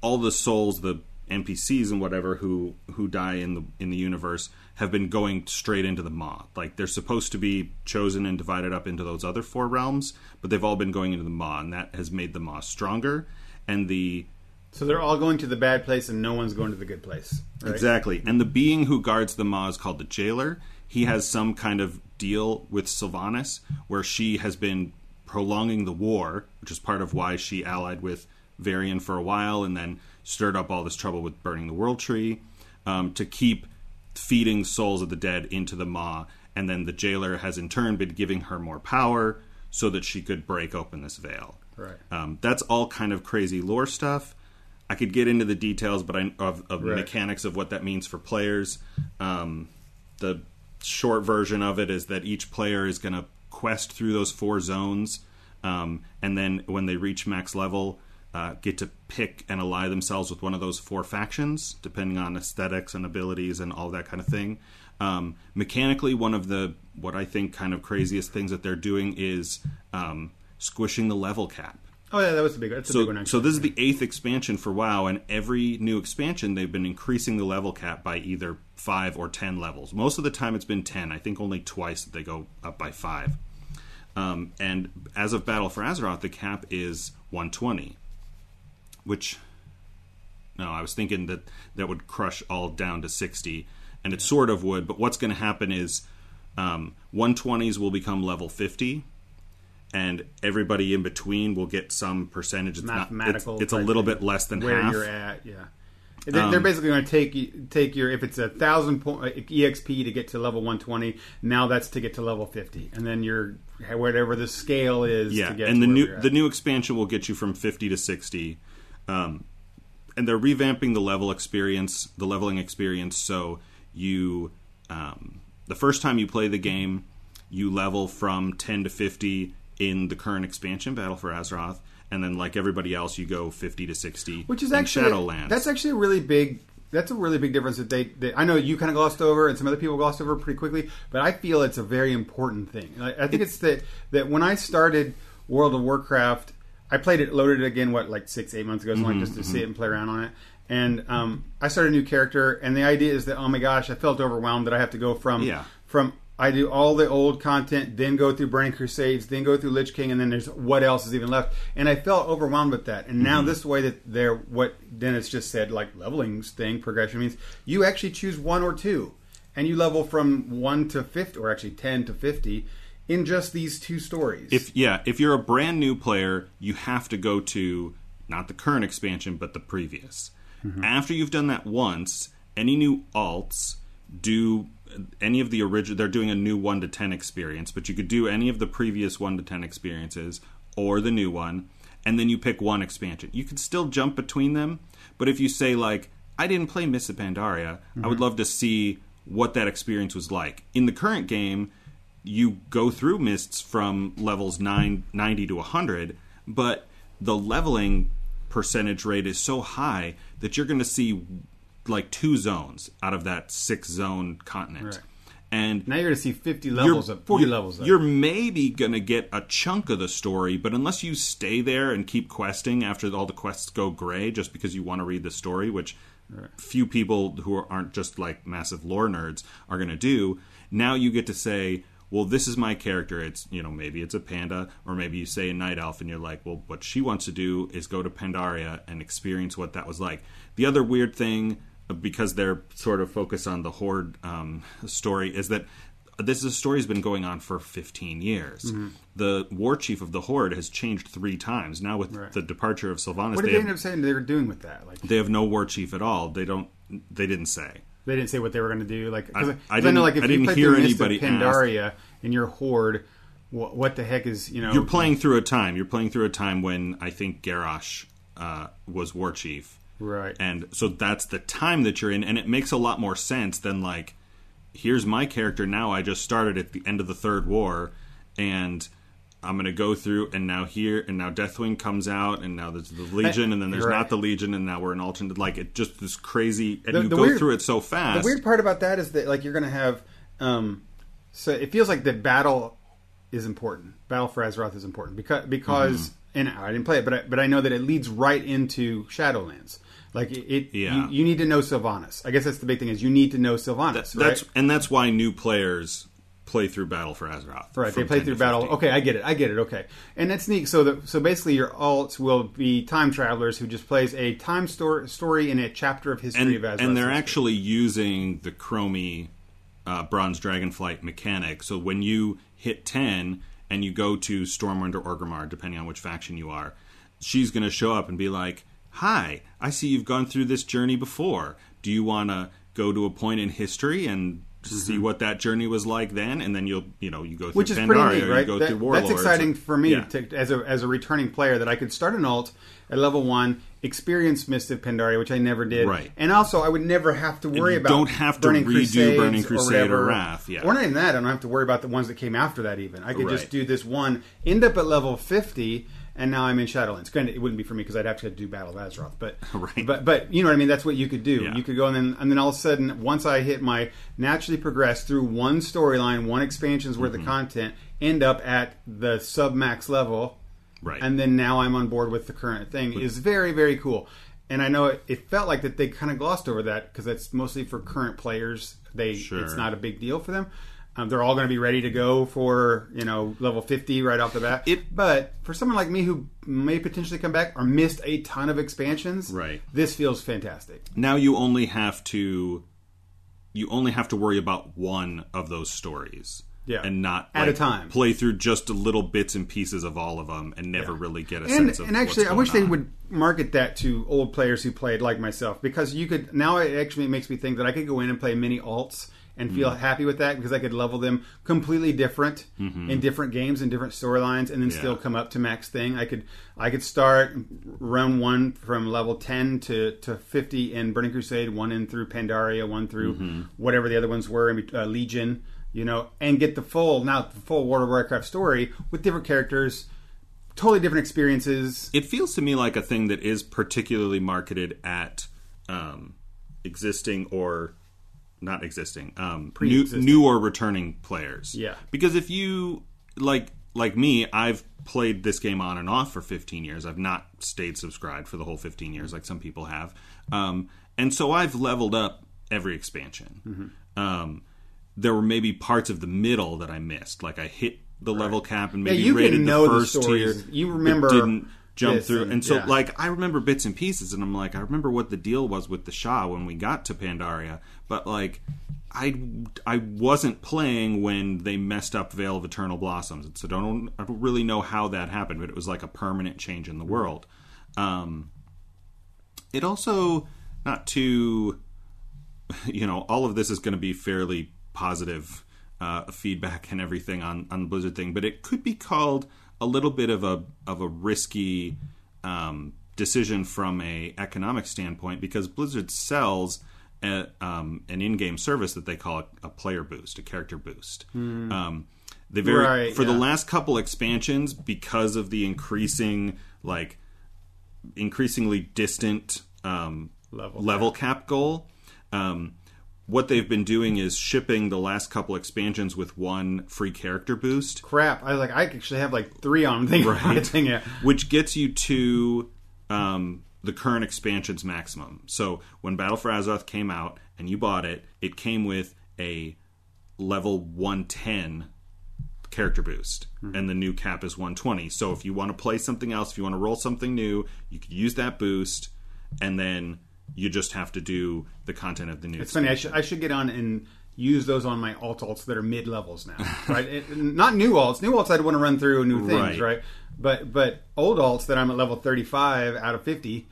all the souls, the NPCs and whatever who who die in the in the universe have been going straight into the Maw. Like they're supposed to be chosen and divided up into those other four realms, but they've all been going into the Maw, and that has made the Maw stronger. And the so they're all going to the bad place, and no one's going to the good place. Right? Exactly. And the being who guards the Maw is called the Jailer. He has some kind of deal with Sylvanas where she has been prolonging the war, which is part of why she allied with Varian for a while and then stirred up all this trouble with burning the World Tree um, to keep feeding souls of the dead into the Maw. And then the Jailer has in turn been giving her more power so that she could break open this veil. Right. Um, that's all kind of crazy lore stuff. I could get into the details, but I of, of Right. mechanics of what that means for players. Um, the short version of it is that each player is going to quest through those four zones, um, and then when they reach max level, uh, get to pick and ally themselves with one of those four factions, depending on aesthetics and abilities and all that kind of thing. Um, mechanically, one of the what I think kind of craziest things that they're doing is um, squishing the level cap. Oh yeah, that was the big. That's a big So, one. So this is the eighth expansion for WoW, and every new expansion they've been increasing the level cap by either five or ten levels. Most of the time, it's been ten. I think only twice that they go up by five. Um, and as of Battle for Azeroth, the cap is 120, which no, I was thinking that that would crush all down to 60, and it sort of would. But what's going to happen is um, 120s will become level 50, and everybody in between will get some percentage. It's not. It's, Mathematical it's a little bit less than where half. you're at. Yeah, they're, they're basically going to take take your if it's a thousand point uh, exp to get to level 120. Now that's to get to level 50, and then you're whatever the scale is. Yeah, to get and to the new the new expansion will get you from 50 to 60. Um, and they're revamping the level experience, the leveling experience. So you, um, the first time you play the game, you level from 10 to 50 in the current expansion, Battle for Azeroth, and then like everybody else, you go 50 to 60. which is in actually Shadowlands. that's actually a really big that's a really big difference that they, they I know you kind of glossed over and some other people glossed over pretty quickly but I feel it's a very important thing I, I think it's that that when I started World of Warcraft I played it loaded it again what like six eight months ago something like just to see it and play around on it and um, I started a new character and the idea is that oh my gosh I felt overwhelmed that I have to go from Yeah. from I do all the old content, then go through Burning Crusades, then go through Lich King, and then there's what else is even left. And I felt overwhelmed with that. And now mm-hmm. this way that they're what Dennis just said, like leveling thing, progression means you actually choose one or two, and you level from one to fifty, or actually ten to fifty, in just these two stories. if yeah, if you're a brand new player, you have to go to not the current expansion but the previous. Mm-hmm. After you've done that once, any new alts do any of the original they're doing a new 1 to 10 experience, but you could do any of the previous 1 to 10 experiences or the new one and then you pick one expansion. You could still jump between them, but if you say like I didn't play Mists of Pandaria, I would mm-hmm. love to see what that experience was like. In the current game, you go through mists from levels 9, 90 to 100 but the leveling percentage rate is so high that you're going to see like two zones out of that six zone continent Right. and now you're going to see 50 levels of 40 levels. Of you're maybe going to get a chunk of the story, but unless you stay there and keep questing after all the quests go gray, just because you want to read the story, which right. few people who aren't just like massive lore nerds are going to do. Now you get to say, well, this is my character. It's, you know, maybe it's a panda, or maybe you say a night elf, and you're like, well, what she wants to do is go to Pandaria and experience what that was like. The other weird thing because they're sort of focused on the horde um, story is that this is a story has been going on for 15 years. Mm-hmm. The war chief of the horde has changed three times. Now with right. the departure of Sylvanas, what did they, they end up saying they were doing with that? Like they have no war chief at all. They don't. They didn't say. They didn't say what they were going to do. Like I, I, didn't. I know, like if I didn't you hear anybody Pandaria ask. in your horde, what, what, the heck is you know? You're playing through a time. You're playing through a time when I think Garrosh uh, was war chief Right. And so that's the time that you're in, and it makes a lot more sense than like, here's my character now. I just started at the end of the third war, and I'm going to go through, and now here, and now Deathwing comes out, and now there's the Legion, and then there's right. not the Legion, and now we're an alternate. Like it just this crazy, and the, you the go weird, through it so fast. The weird part about that is that like you're going to have, um, so it feels like the battle is important. Battle for Azeroth is important because because. Mm-hmm. And I didn't play it, but I, but I know that it leads right into Shadowlands. Like it, yeah. you, you, need to know Sylvanas. I guess that's the big thing is you need to know Sylvanas. That, that's right? and that's why new players play through Battle for Azeroth. Right, they play through Battle. Okay, I get it. I get it. Okay, and that's neat. So the, so basically, your alts will be time travelers who just plays a time story story in a chapter of history and, of Azeroth. And they're history. actually using the Chromie uh, Bronze Dragonflight mechanic. So when you hit ten and you go to Stormwind or Orgrimmar, depending on which faction you are, she's going to show up and be like Hi, I see you've gone through this journey before. Do you want to go to a point in history and mm-hmm. see what that journey was like then, and then you'll you know you go through which is Pandaria, pretty neat, right? go that, through Warlords. That's exciting for me yeah. to, as a as a returning player that I could start an alt at level one, experience Mist of Pandaria, which I never did, right? And also, I would never have to worry about don't have to Burning redo Burning Crusade or, or, Wrath, yeah, or not even that. I don't have to worry about the ones that came after that. Even I could right. just do this one, end up at level fifty and now I'm in Shadowlands. Granted, it wouldn't be for me because I'd have to do Battle of Azeroth, but (laughs) right. but but you know what I mean. That's what you could do. Yeah. You could go and then and then all of a sudden, once I hit my naturally progress through one storyline, one expansion's worth mm-hmm. of content, end up at the sub max level, right? And then now I'm on board with the current thing. But, is very very cool. And I know it, it felt like that they kind of glossed over that because that's mostly for current players. They sure. it's not a big deal for them. Um, they're all going to be ready to go for you know level fifty right off the bat. It, but for someone like me who may potentially come back or missed a ton of expansions, right? This feels fantastic. Now you only have to you only have to worry about one of those stories. Yeah, and not at like, a time play through just little bits and pieces of all of them and never yeah. really get a and, sense of. And actually, I wish on. they would market that to old players who played like myself because you could now. It actually makes me think that I could go in and play mini alts and feel mm happy with that because I could level them completely different mm-hmm. in different games and different storylines, and then yeah. still come up to max thing. I could I could start round one from level ten to, to fifty in Burning Crusade, one in through Pandaria, one through mm-hmm. whatever the other ones were, in uh, Legion, you know, and get the full now the full World of Warcraft story with different characters. Totally different experiences. It feels to me like a thing that is particularly marketed at um, existing or not existing, um, new, new or returning players. Yeah, because if you like like me, I've played this game on and off for 15 years. I've not stayed subscribed for the whole 15 years like some people have, um, and so I've leveled up every expansion. Mm-hmm. Um, there were maybe parts of the middle that I missed, like I hit the right. level cap and maybe yeah, you rated the first the tier. You remember jump through. And, and so, yeah. like, I remember bits and pieces, and I'm like, I remember what the deal was with the Sha when we got to Pandaria, but like, I I wasn't playing when they messed up Vale of Eternal Blossoms, so don't I don't really know how that happened, but it was like a permanent change in the world. Um, it also not too, (laughs) you know, all of this is going to be fairly positive uh, feedback and everything on on the Blizzard thing, but it could be called a little bit of a of a risky um, decision from a economic standpoint because Blizzard sells a, um, an in-game service that they call a, a player boost, a character boost. Mm. Um, they very right, for yeah. the last couple expansions because of the increasing like increasingly distant um, level level cap, cap goal. Um, what they've been doing is shipping the last couple expansions with one free character boost, Crap! I like, I actually have like three on them. (laughs) Right. Thing, yeah. which gets you to um, the current expansion's maximum. So when Battle for Azeroth came out and you bought it, it came with a level 110 character boost and the new cap is 120 so if you want to play something else if you want to roll something new you could use that boost and then you just have to do the content of the new It's funny. I should, I should get on and use those on my alt alts that are mid levels now, (laughs) right? It- not new alts. New alts I'd want to run through new things, Right. right? But but old alts that I'm at level 35 out of 50.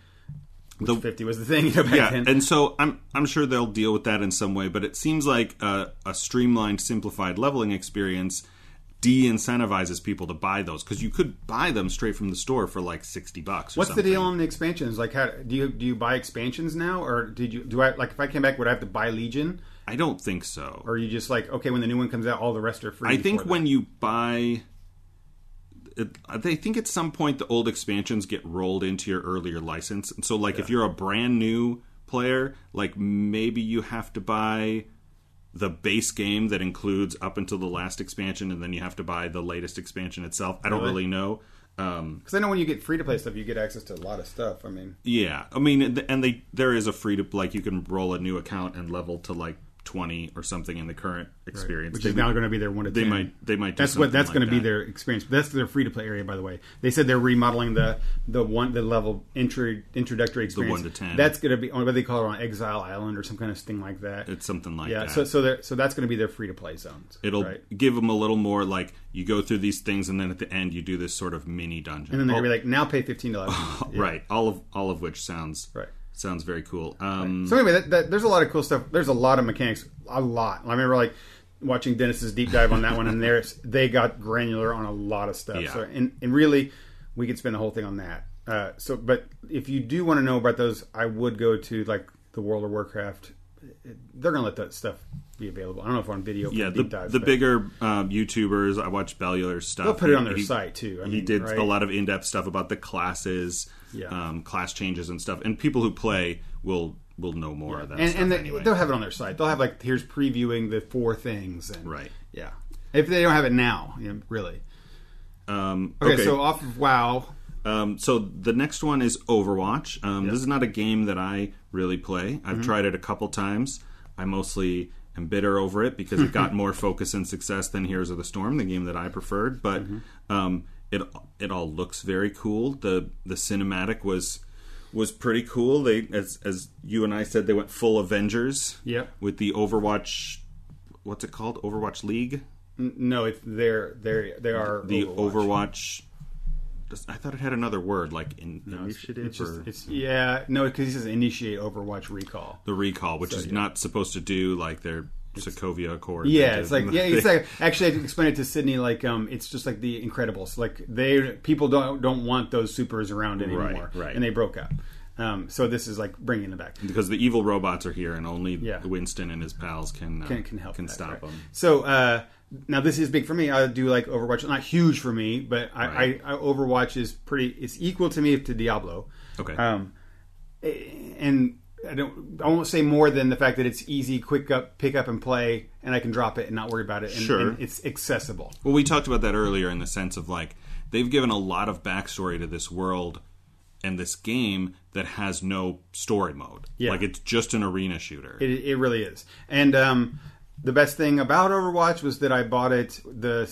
Which The- 50 was the thing, you know, back yeah then. and so i'm i'm sure they'll deal with that in some way but it seems like a, a streamlined simplified leveling experience de-incentivizes people to buy those because you could buy them straight from the store for like 60 bucks or What's the deal on the expansions? Like, how do you do you buy expansions now, or did you do I like if I came back would I have to buy Legion, i don't think so. Or are you just like okay when the new one comes out all the rest are free? I think when you buy, it, I think at some point the old expansions get rolled into your earlier license, and so like if you're a brand new player, like maybe you have to buy the base game that includes up until the last expansion, and then you have to buy the latest expansion itself. I don't Really? really know. Um, because I know when you get free to play stuff, you get access to a lot of stuff. I mean, yeah, I mean, and they there is a free to like you can roll a new account and level to like twenty or something in the current experience. which They is now going to be their one to they ten. might they might do That's what that's like going to be their experience. That's their free to play area, by the way. They said they're remodeling the the one the level intro, introductory experience. The one to 10. That's going to be what they call it on Exile Island or some kind of thing like that. It's something like yeah, that. so so they're- so that's going to be their free to play zones. It'll right? give them a little more like you go through these things, and then at the end you do this sort of mini dungeon. and then they're going to be like, now pay fifteen dollars. (laughs) right, all of all of which sounds Right. Sounds very cool. Um, So anyway, that, that, there's a lot of cool stuff. There's a lot of mechanics, a lot. I remember like watching Dennis's deep dive on that one, and there's (laughs) they got granular on a lot of stuff. Yeah. So and, and really, we could spend the whole thing on that. Uh, so, but if you do want to know about those, I would go to like the World of Warcraft. They're gonna let that stuff be available. I don't know if we're on video. Yeah, the dives, the bure um, YouTubers. I watch Bellular's stuff. They'll put it on their he- site too. I he mean, did right? a lot of in-depth stuff about the classes, Yeah. um, class changes and stuff. And people who play will will know more of that. and, stuff and they, anyway. they'll have it on their site. They'll have like here's previewing the four things. And, right. Yeah. If they don't have it now, you know, really. Um, Okay, so off of WoW, Um, so the next one is Overwatch. Um, This is not a game that I really play. I've tried it a couple times. I mostly am bitter over it because it got (laughs) more focus and success than Heroes of the Storm, the game that I preferred. But um, it it all looks very cool. the The cinematic was was pretty cool. They as as you and I said, they went full Avengers. Yep. With the Overwatch, what's it called? Overwatch League. No, it's they're they they are The Overwatch. I thought it had another word like in, No, it's- initiative It's just or it's yeah no because he says initiate Overwatch recall. the recall, which is yeah. not supposed to do like their Sokovia Accord. Yeah, it's like yeah, it's like (laughs) actually I explained it to Sydney like um it's just like the Incredibles like they people don't don't want those supers around anymore right. and they broke up. Um, so this is like bringing them back. because the evil robots are here, and only Yeah. Winston and his pals can uh, can, can help can that, stop right. them. So uh, now this is big for me. I do like Overwatch. Not huge for me, but I, Right. I, I Overwatch is pretty. It's equal to me to Diablo. Okay. Um, and I don't. I won't say more than the fact that it's easy, quick up, pick up and play, and I can drop it and not worry about it. And, Sure. and it's accessible. Well, we talked about that earlier in the sense of like they've given a lot of backstory to this world and this game that has no story mode. Yeah. Like it's just an arena shooter. It, it really is. And um, the best thing about Overwatch was that I bought it the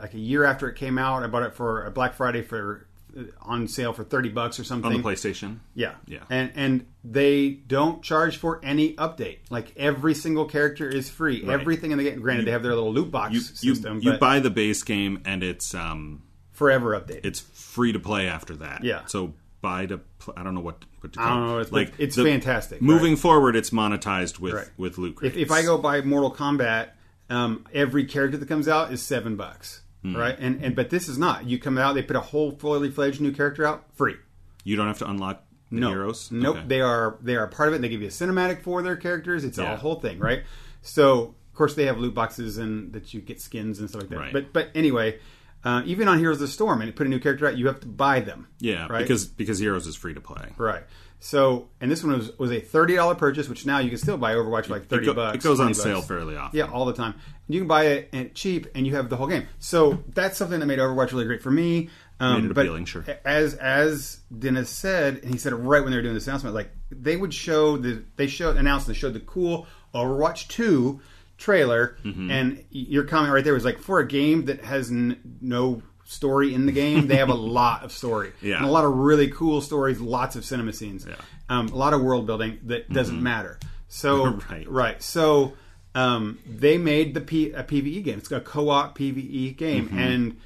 like a year after it came out. I bought it for a Black Friday for uh, on sale for thirty bucks or something. on the PlayStation. Yeah, Yeah. and and they don't charge for any update. Like every single character is free. Right. Everything in the game. Granted, they have their little loot box You system, you, you buy the base game and it's um forever update. it's free to play after that. Yeah. So buy to pl- I don't know what what to I don't know. It's, like it's the- fantastic. Moving right. forward, it's monetized with Right. with loot crates. if I go buy Mortal Kombat, um, every character that comes out is seven bucks. Hmm. Right, and and but this is not. You come out, they put a whole fully fledged new character out, free. you don't have to unlock the no. heroes. Nope. Okay. They are they are part of it. And they give you a cinematic for their characters. It's Yeah. a whole thing, right? So of course they have loot boxes and that you get skins and stuff like that. Right. But but anyway, uh, even on Heroes of the Storm, and put a new character out, you have to buy them. Yeah, right? because because Heroes is free to play. Right. So, and this one was, was a thirty dollar purchase, which now you can still buy Overwatch for like thirty it, go- bucks. it goes on 20 sale bucks. fairly often. Yeah, all the time. You can buy it and cheap, and you have the whole game. So that's something that made Overwatch really great for me. Um, Made it but appealing, sure. As as Dennis said, and he said it right when they were doing this announcement, like they would show the they showed announced they showed the cool Overwatch two trailer, Mm-hmm. and your comment right there was like for a game that has n- no story in the game, they have a (laughs) lot of story, Yeah. and a lot of really cool stories, lots of cinema scenes, Yeah. um, a lot of world building that doesn't matter. So (laughs) Right. right, so um, they made the P- a PVE game. It's a co-op PVE game, and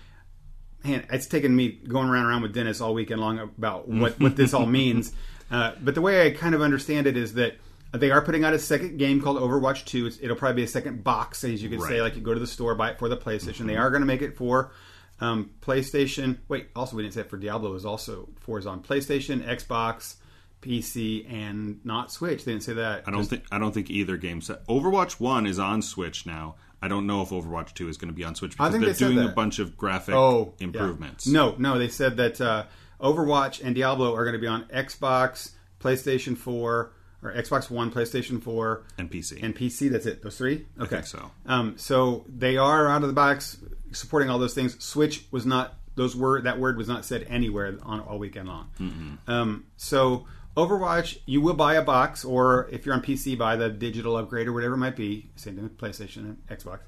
man, it's taken me going around around with Dennis all weekend long about what, what this all (laughs) means. Uh, but the way I kind of understand it is that they are putting out a second game called Overwatch 2. It's, it'll probably be a second box, as you could say, like you go to the store, buy it for the PlayStation. They are going to make it for um, PlayStation. Wait, also, we didn't say it for Diablo, is also for is on PlayStation, Xbox, PC, and not Switch. They didn't say that. I don't think I don't think either game set. Overwatch One is on Switch now. I don't know if Overwatch Two is going to be on Switch because think they're they doing a bunch of graphic oh yeah. improvements. No, no, they said that uh, Overwatch and Diablo are going to be on Xbox, PlayStation 4, or Xbox One, PlayStation 4, and PC. and PC. That's it. Those three. Okay. so. Um, so they are out of the box supporting all those things. Switch was not those were that word was not said anywhere on all weekend long. Um, so Overwatch, you will buy a box, or if you're on PC, buy the digital upgrade or whatever it might be. Same thing with PlayStation and Xbox.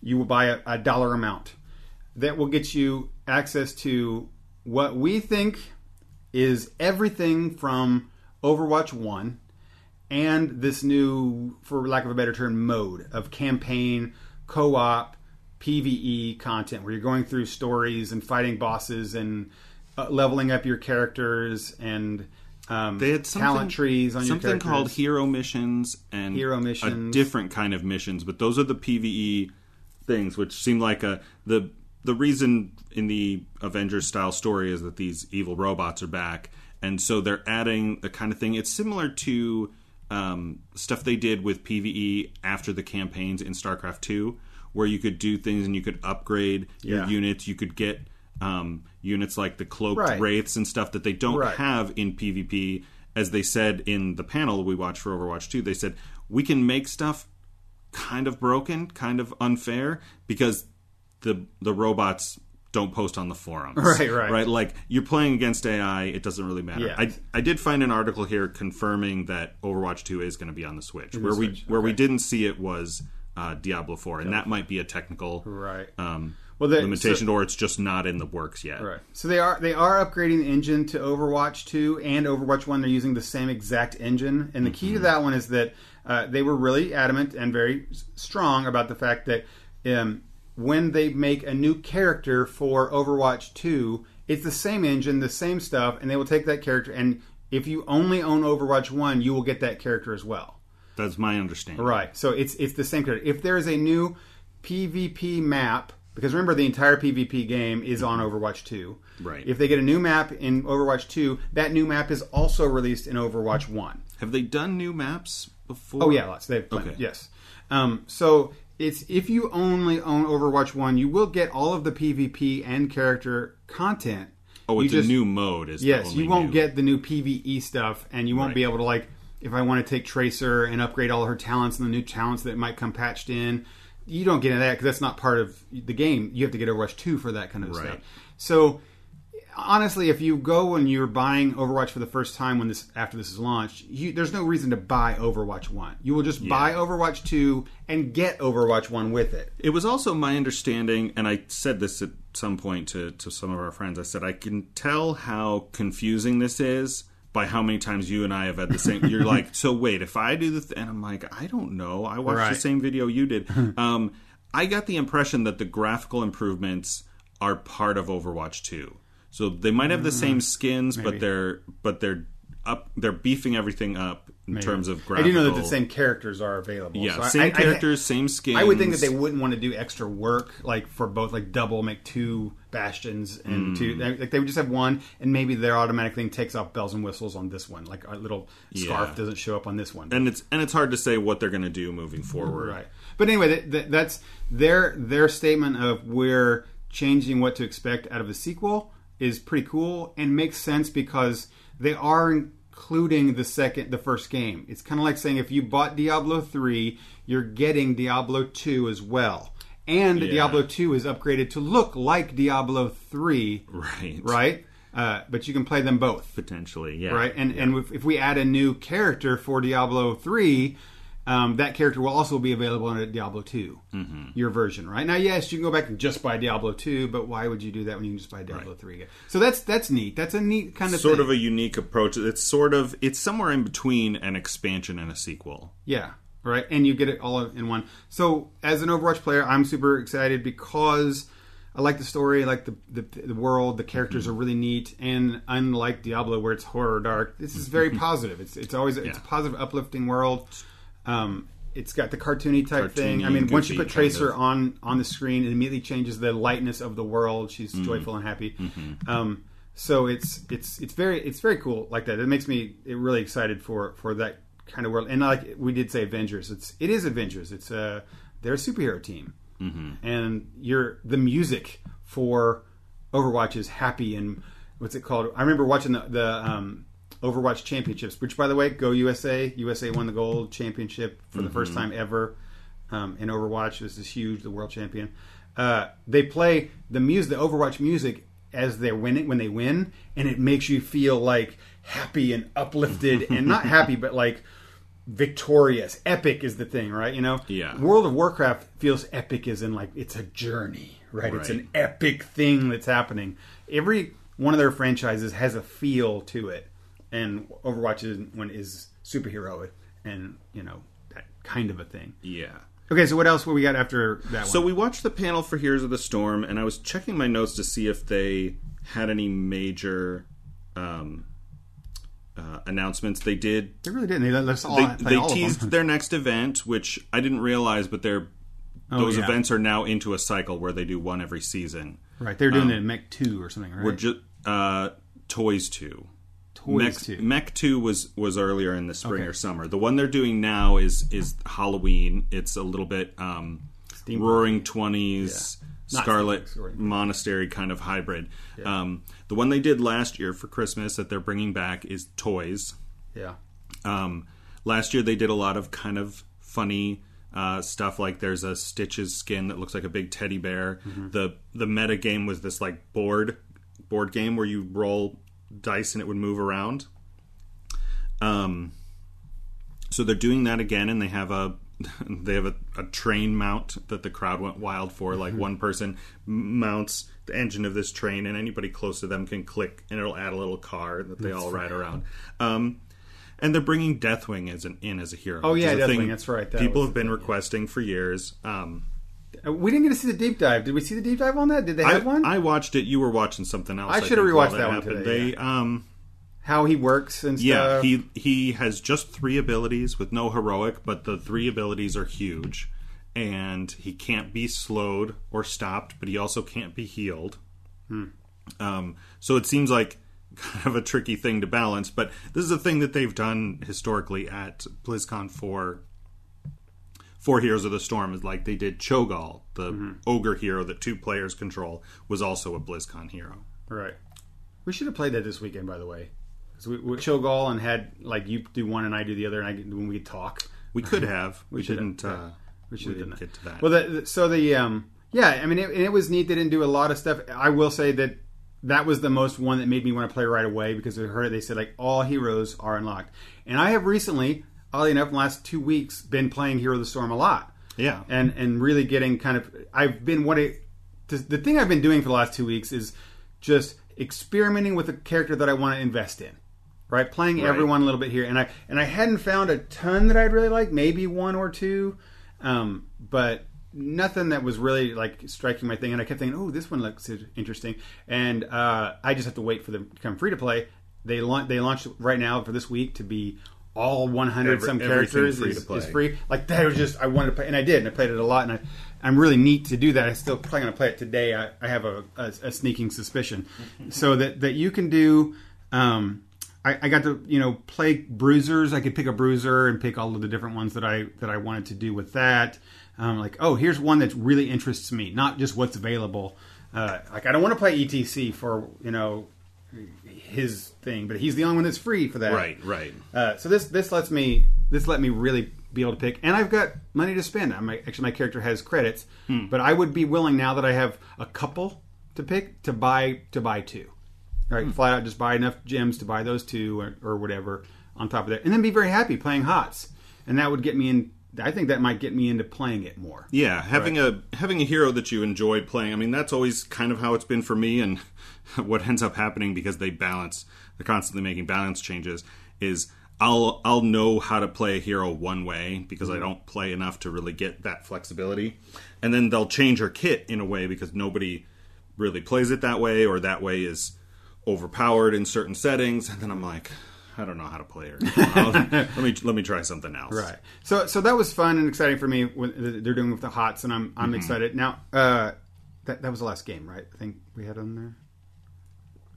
You will buy a, a dollar amount that will get you access to what we think is everything from Overwatch 1 and this new, for lack of a better term, mode of campaign, co op, PvE content where you're going through stories and fighting bosses and uh, leveling up your characters and um, they had talent trees on your something called hero missions and Hero missions, a different kind of missions. But those are the PVE things, which seem like a the the reason in the Avengers style story is that these evil robots are back, and so they're adding the kind of thing. It's similar to um, stuff they did with PVE after the campaigns in StarCraft Two, where you could do things and you could upgrade your Yeah. units. You could get um, units like the cloaked Right. wraiths and stuff that they don't Right. have in PvP. As they said in the panel we watched for Overwatch 2, they said we can make stuff kind of broken, kind of unfair because the the robots don't post on the forums. (laughs) Right, right. Right, like you're playing against AI, it doesn't really matter. Yeah. I I did find an article here confirming that Overwatch 2 is going to be on the Switch. where we Switch, where we didn't see it was uh, Diablo 4 and that might be a technical Right. um Well, the- limitation or it's just not in the works yet. Right. So they are they are upgrading the engine to Overwatch 2 and Overwatch 1. They're using the same exact engine, and the key to that one is that uh, they were really adamant and very strong about the fact that um, when they make a new character for Overwatch 2, it's the same engine, the same stuff, and they will take that character and if you only own Overwatch 1, you will get that character as well. That's my understanding. Right. So it's it's the same character. If there is a new PvP map, because remember the entire PvP game is on Overwatch 2. Right. If they get a new map in Overwatch 2, that new map is also released in Overwatch 1. Have they done new maps before? Oh yeah, lots. They've plenty. Okay. Yes. Um, so it's if you only own Overwatch 1, you will get all of the PvP and character content. Oh, You it's just- a new mode. Is the Yes, you won't new- get the new PVE stuff, and you won't Right. be able to like if I want to take Tracer and upgrade all her talents and the new talents that might come patched in. You don't get into that because that's not part of the game. You have to get Overwatch two for that kind of Right. stuff. So honestly, if you go and you're buying Overwatch for the first time when this after this is launched, you, there's no reason to buy Overwatch one. You will just buy Overwatch two and get Overwatch one with it. It was also my understanding, and I said this at some point to, to some of our friends. I said I can tell how confusing this is by how many times you and I have had the same. You're like, so wait, if I do the, th-, and I'm like, I don't know. I watched Right. the same video you did. (laughs) um, I got the impression that the graphical improvements are part of Overwatch Two. So they might have the same skins, but they're but they're up. They're beefing everything up in terms of I graphical. do know that the same characters are available. Yeah, So I- same I- I- characters, same skins. I would think that they wouldn't want to do extra work, like for both, like double make two bastions and Mm. two. Like they would just have one, and maybe their automatic thing takes off bells and whistles on this one. Like a little scarf Yeah. doesn't show up on this one. and it's and it's hard to say what they're going to do moving forward. Right. But anyway, that, that, that's their their statement of we're changing what to expect out of a sequel is pretty cool and makes sense because they are including the second the first game. It's kind of like saying if you bought Diablo 3, you're getting Diablo 2 as well. And Yeah. Diablo 2 is upgraded to look like Diablo 3, Right. right? Uh, but you can play them both Potentially, yeah. right? And and if, if we add a new character for Diablo three, um, that character will also be available in Diablo 2 Mm-hmm. your version, right? Now, yes, you can go back and just buy Diablo two, but why would you do that when you can just buy Diablo three again? So that's that's neat. That's a neat kind of sort thing. of a unique approach. It's sort of it's somewhere in between an expansion and a sequel. Yeah, right. And you get it all in one. So as an Overwatch player, I'm super excited because I like the story, I like the the, the world, the characters Mm-hmm. are really neat, and unlike Diablo where it's horror dark, this is very positive. It's it's always it's a positive, uplifting world. Um, it's got the cartoony type thing. I Cartoony, mean, once you put Tracer of. on on the screen, it immediately changes the lightness of the world. She's Mm-hmm. joyful and happy. Um, so it's it's it's very it's very cool like that. It makes me really excited for for that kind of world. And like we did say, Avengers. It's it is Avengers. It's a they're a superhero team, mm-hmm. and you're the music for Overwatch is happy and what's it called? I remember watching the the um, Overwatch championships, which by the way, go USA! USA won the gold championship for the first time ever um, in Overwatch. This is huge, the world champion. Uh, they play the music, the Overwatch music, as they're winning when they win, and it makes you feel like happy and uplifted, (laughs) and not happy, but like victorious. Epic is the thing, right? You know, Yeah. World of Warcraft feels epic, as in like it's a journey, right? It's an epic thing that's happening. Every one of their franchises has a feel to it, and Overwatch is one is superhero and you know that kind of a thing. Yeah. Okay, so what else were we got after that So we watched the panel for Heroes of the Storm, and I was checking my notes to see if they had any major um, uh, announcements. They did. They really didn't. They let us all They, they all teased their next event, which I didn't realize, but they're those Oh, yeah. events are now into a cycle where they do one every season. Right, they're doing it in Mech Two or something, right? We're just uh, Toys Two. Toys Mech, 2. Mech Two was was earlier in the spring Okay. or summer. The one they're doing now is is Halloween. It's a little bit um. Roaring Twenties, Not Scarlet. Monastery kind of hybrid. Um, the one they did last year for Christmas that they're bringing back is Toys. yeah, Um, last year they did a lot of kind of funny uh, stuff. Like there's a Stitches skin that looks like a big teddy bear. The the meta game was this like board board game where you roll dice and it would move around. Um, so they're doing that again, and they have a (laughs) they have a, a train mount that the crowd went wild for. Like one person mounts the engine of this train, and anybody close to them can click, and it'll add a little car that they all ride around. Um, and they're bringing Deathwing as an in as a hero. Oh, yeah, Deathwing, that's right, that people have been thing, requesting for years. Um, we didn't get to see the deep dive. Did we see the deep dive on that? Did they I, have one? I watched it. You were watching something else. I think, should've rewatched that one happened. today, They um. How he works and stuff. Yeah, he he has just three abilities with no heroic, but the three abilities are huge, and he can't be slowed or stopped, but he also can't be healed. Um, so it seems like (laughs) kind of a tricky thing to balance, but this is a thing that they've done historically at BlizzCon for for Heroes of the Storm. Is like they did Cho'Gall, the ogre hero that two players control, was also a BlizzCon hero. Right. We should have played that this weekend, by the way. So we, we Cho'Gall and had like you do one and I do the other, and I when we could talk. We could (laughs) have. We, should didn't. have, Uh, We should have done didn't that. get to that. Well, the, the- so the um, yeah, I mean, it, it was neat. They didn't do a lot of stuff. I will say that that was the most one that made me want to play right away because I heard it. They said like all heroes are unlocked, and I have recently, oddly enough, in the last two weeks, been playing Hero of the Storm a lot. Yeah. and and really getting kind of. I've been what it. The, thing I've been doing for the last two weeks is just experimenting with a character that I want to invest in right? Playing Right. everyone a little bit here, and I and I hadn't found a ton that I'd really like, maybe one or two, um, but nothing that was really like striking my thing. And I kept thinking, oh, this one looks interesting, and uh, I just have to wait for them to come free to play. They launch they launched right now for this week to be all 100 Every- some characters free is, to play. is free. Like that was just I wanted to play, and I did, and I played it a lot, and I. I'm really neat to do that. I still probably going to play it today. I, I have a, a, a sneaking suspicion, (laughs) so that that you can do. Um, I, I got to you know play bruisers. I could pick a bruiser and pick all of the different ones that I that I wanted to do with that. Um, like oh, here's one that really interests me, not just what's available. Uh, like I don't want to play ETC for you know his thing, but he's the only one that's free for that. Right, right. Uh, so this this lets me this let me really be able to pick, and I've got money to spend. I'm, actually, my character has credits, Hmm. but I would be willing now that I have a couple to pick to buy to buy two. All right, flat out just buy enough gems to buy those two or, or whatever on top of that, and then be very happy playing HOTS, and that would get me in. I think that might get me into playing it more. Yeah, having a having a hero that you enjoyed playing. I mean, that's always kind of how it's been for me. And (laughs) what ends up happening because they balance, they're constantly making balance changes. Is I'll I'll know how to play a hero one way because I don't play enough to really get that flexibility, and then they'll change her kit in a way because nobody really plays it that way, or that way is overpowered in certain settings, and then I'm like. I don't know how to play her. (laughs) Let me let me try something else. Right. So so that was fun and exciting for me. When they're doing with the hots, and I'm Mm-hmm. I'm excited now. Uh, that that was the last game, right? I think we had on there.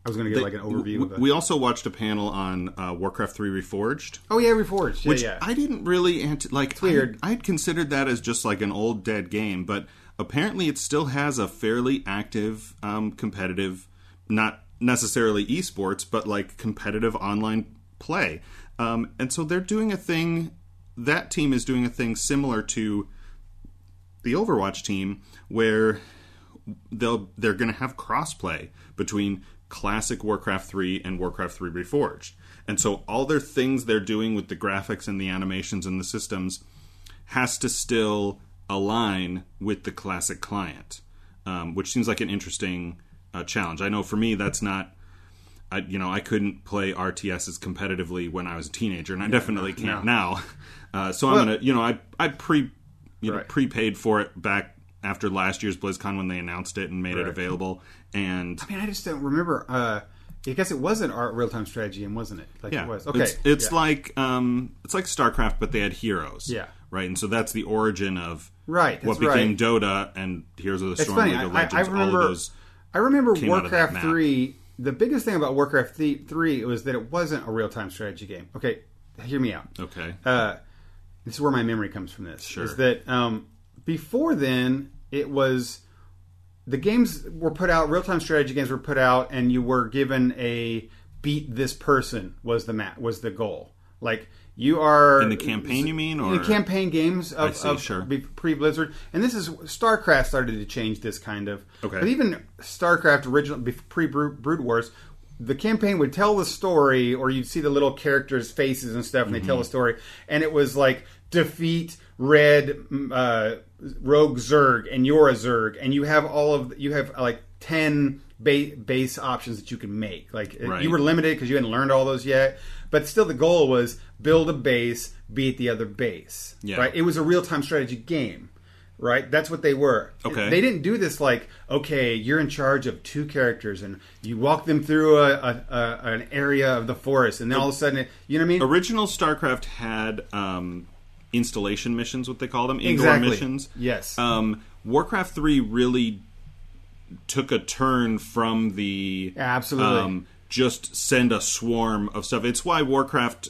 I was going to get like an overview of it. We also watched a panel on uh, Warcraft 3 Reforged, oh yeah, Reforged. Yeah, which yeah. I didn't really ant- like. weird. I, I'd considered that as just like an old dead game, but apparently it still has a fairly active, um, competitive, not necessarily esports, but like competitive online play. Um, and so they're doing a thing. That team is doing a thing similar to the Overwatch team, where they'll they're going to have crossplay between classic Warcraft 3 and Warcraft 3 Reforged. And so all their things they're doing with the graphics and the animations and the systems has to still align with the classic client, um, which seems like an interesting uh, challenge. I know for me that's not. I, you know, I couldn't play RTSs competitively when I was a teenager, and I definitely can't now. (laughs) Uh, so I'm gonna, you know, I I pre, you know, Right. prepaid for it back after last year's BlizzCon when they announced it and made it available. And I mean, I just don't remember. Uh, I guess it was an art real time strategy, and wasn't it? Like yeah, it was. Okay, it's, it's Yeah. like um, it's like StarCraft, but they had heroes. Yeah. right. And so that's the origin of Right, what became right. Dota and Heroes of the It's Storm, funny. League of I, I, Legends. I all remember. I remember came out of that Warcraft three. The biggest thing about Warcraft th- three was that it wasn't a real time strategy game. Okay, hear me out. Okay. uh, this is where my memory comes from. This Sure. is that um, before then it was the games were put out, real time strategy games were put out, and you were given a beat this person was the mat was the goal. Like you are In the campaign, you mean, in or the campaign games of, see, of sure. pre Blizzard, and this is StarCraft started to change this kind of. Okay. But even StarCraft original pre Brood Wars, the campaign would tell the story, or you'd see the little characters' faces and stuff, and they tell Mm-hmm. the story, and it was like defeat red uh, rogue Zerg, and you're a Zerg, and you have all of you have like ten ba- base options that you can make. Like Right. you were limited because you hadn't learned all those yet, but still the goal was build a base, beat the other base. Yeah. Right. It was a real time strategy game. Right, that's what they were. Okay. they didn't do this like, okay, you're in charge of two characters, and you walk them through a, a, a an area of the forest, and then all of a sudden, it, you know what I mean? Original StarCraft had um, installation missions, what they call them, indoor Exactly. missions. Yes. Um, Warcraft Three really took a turn from the Absolutely. um, just send a swarm of stuff. It's why Warcraft,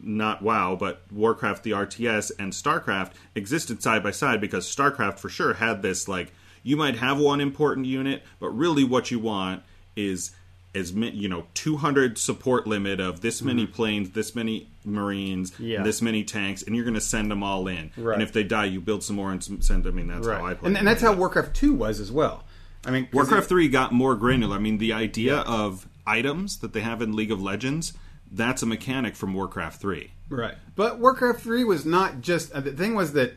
not WoW, but Warcraft the RTS and StarCraft existed side by side because StarCraft for sure had this like you might have one important unit, but really what you want is as ma- you know 200 support limit of this many planes, this many marines, Mm-hmm. Yeah. this many tanks, and you're going to send them all in. Right. And if they die, you build some more and send. Them. I mean, that's how I play. and, and that's how Warcraft Two was as well. I mean, Warcraft it- 3 got more granular. I mean, the idea of items that they have in League of Legends, that's a mechanic from Warcraft 3. Right. But Warcraft 3 was not just. Uh, the thing was that